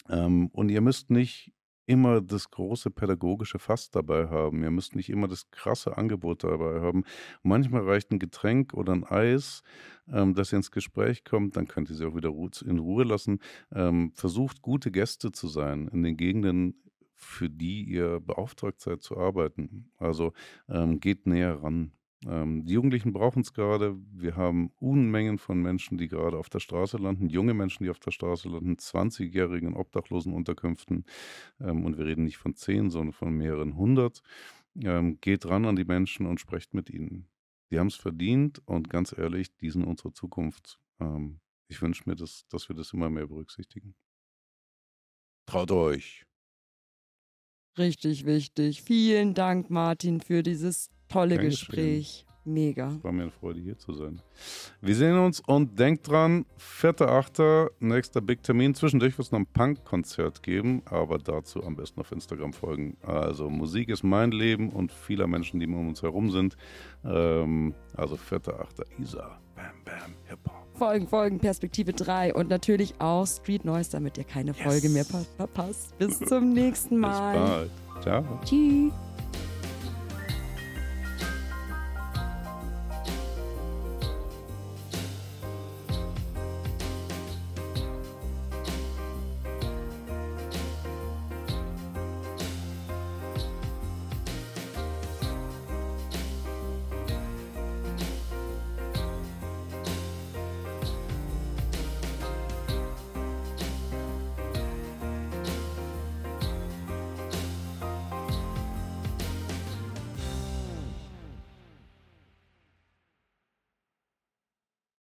Ähm, und ihr müsst nicht immer das große pädagogische Fass dabei haben. Ihr müsst nicht immer das krasse Angebot dabei haben. Manchmal reicht ein Getränk oder ein Eis, ähm, dass ihr ins Gespräch kommt, dann könnt ihr sie auch wieder in Ruhe lassen. Ähm, versucht gute Gäste zu sein in den Gegenden, für die ihr beauftragt seid zu arbeiten. Also ähm, geht näher ran. Ähm, die Jugendlichen brauchen es gerade. Wir haben Unmengen von Menschen, die gerade auf der Straße landen, junge Menschen, die auf der Straße landen, 20-Jährigen in Obdachlosenunterkünften. Ähm, und wir reden nicht von zehn, sondern von mehreren hundert. Ähm, geht ran an die Menschen und sprecht mit ihnen. Die haben es verdient und ganz ehrlich, die sind unsere Zukunft. Ähm, ich wünsche mir, das, dass wir das immer mehr berücksichtigen. Traut euch. Richtig wichtig. Vielen Dank, Martin, für dieses tolle Gespräch. Mega. Es war mir eine Freude, hier zu sein. Wir sehen uns und denkt dran, 4.8., nächster Big Termin. Zwischendurch wird es noch ein Punk-Konzert geben, aber dazu am besten auf Instagram folgen. Also Musik ist mein Leben und vieler Menschen, die um uns herum sind. Ähm, also 4.8. Isa. Bam, bam, Hip-Hop. Folgen, Folgen, Perspektive 3 und natürlich auch Street Noise, damit ihr keine yes. Folge mehr verpasst. Bis zum nächsten Mal. Bis bald. Ciao. Tschüss.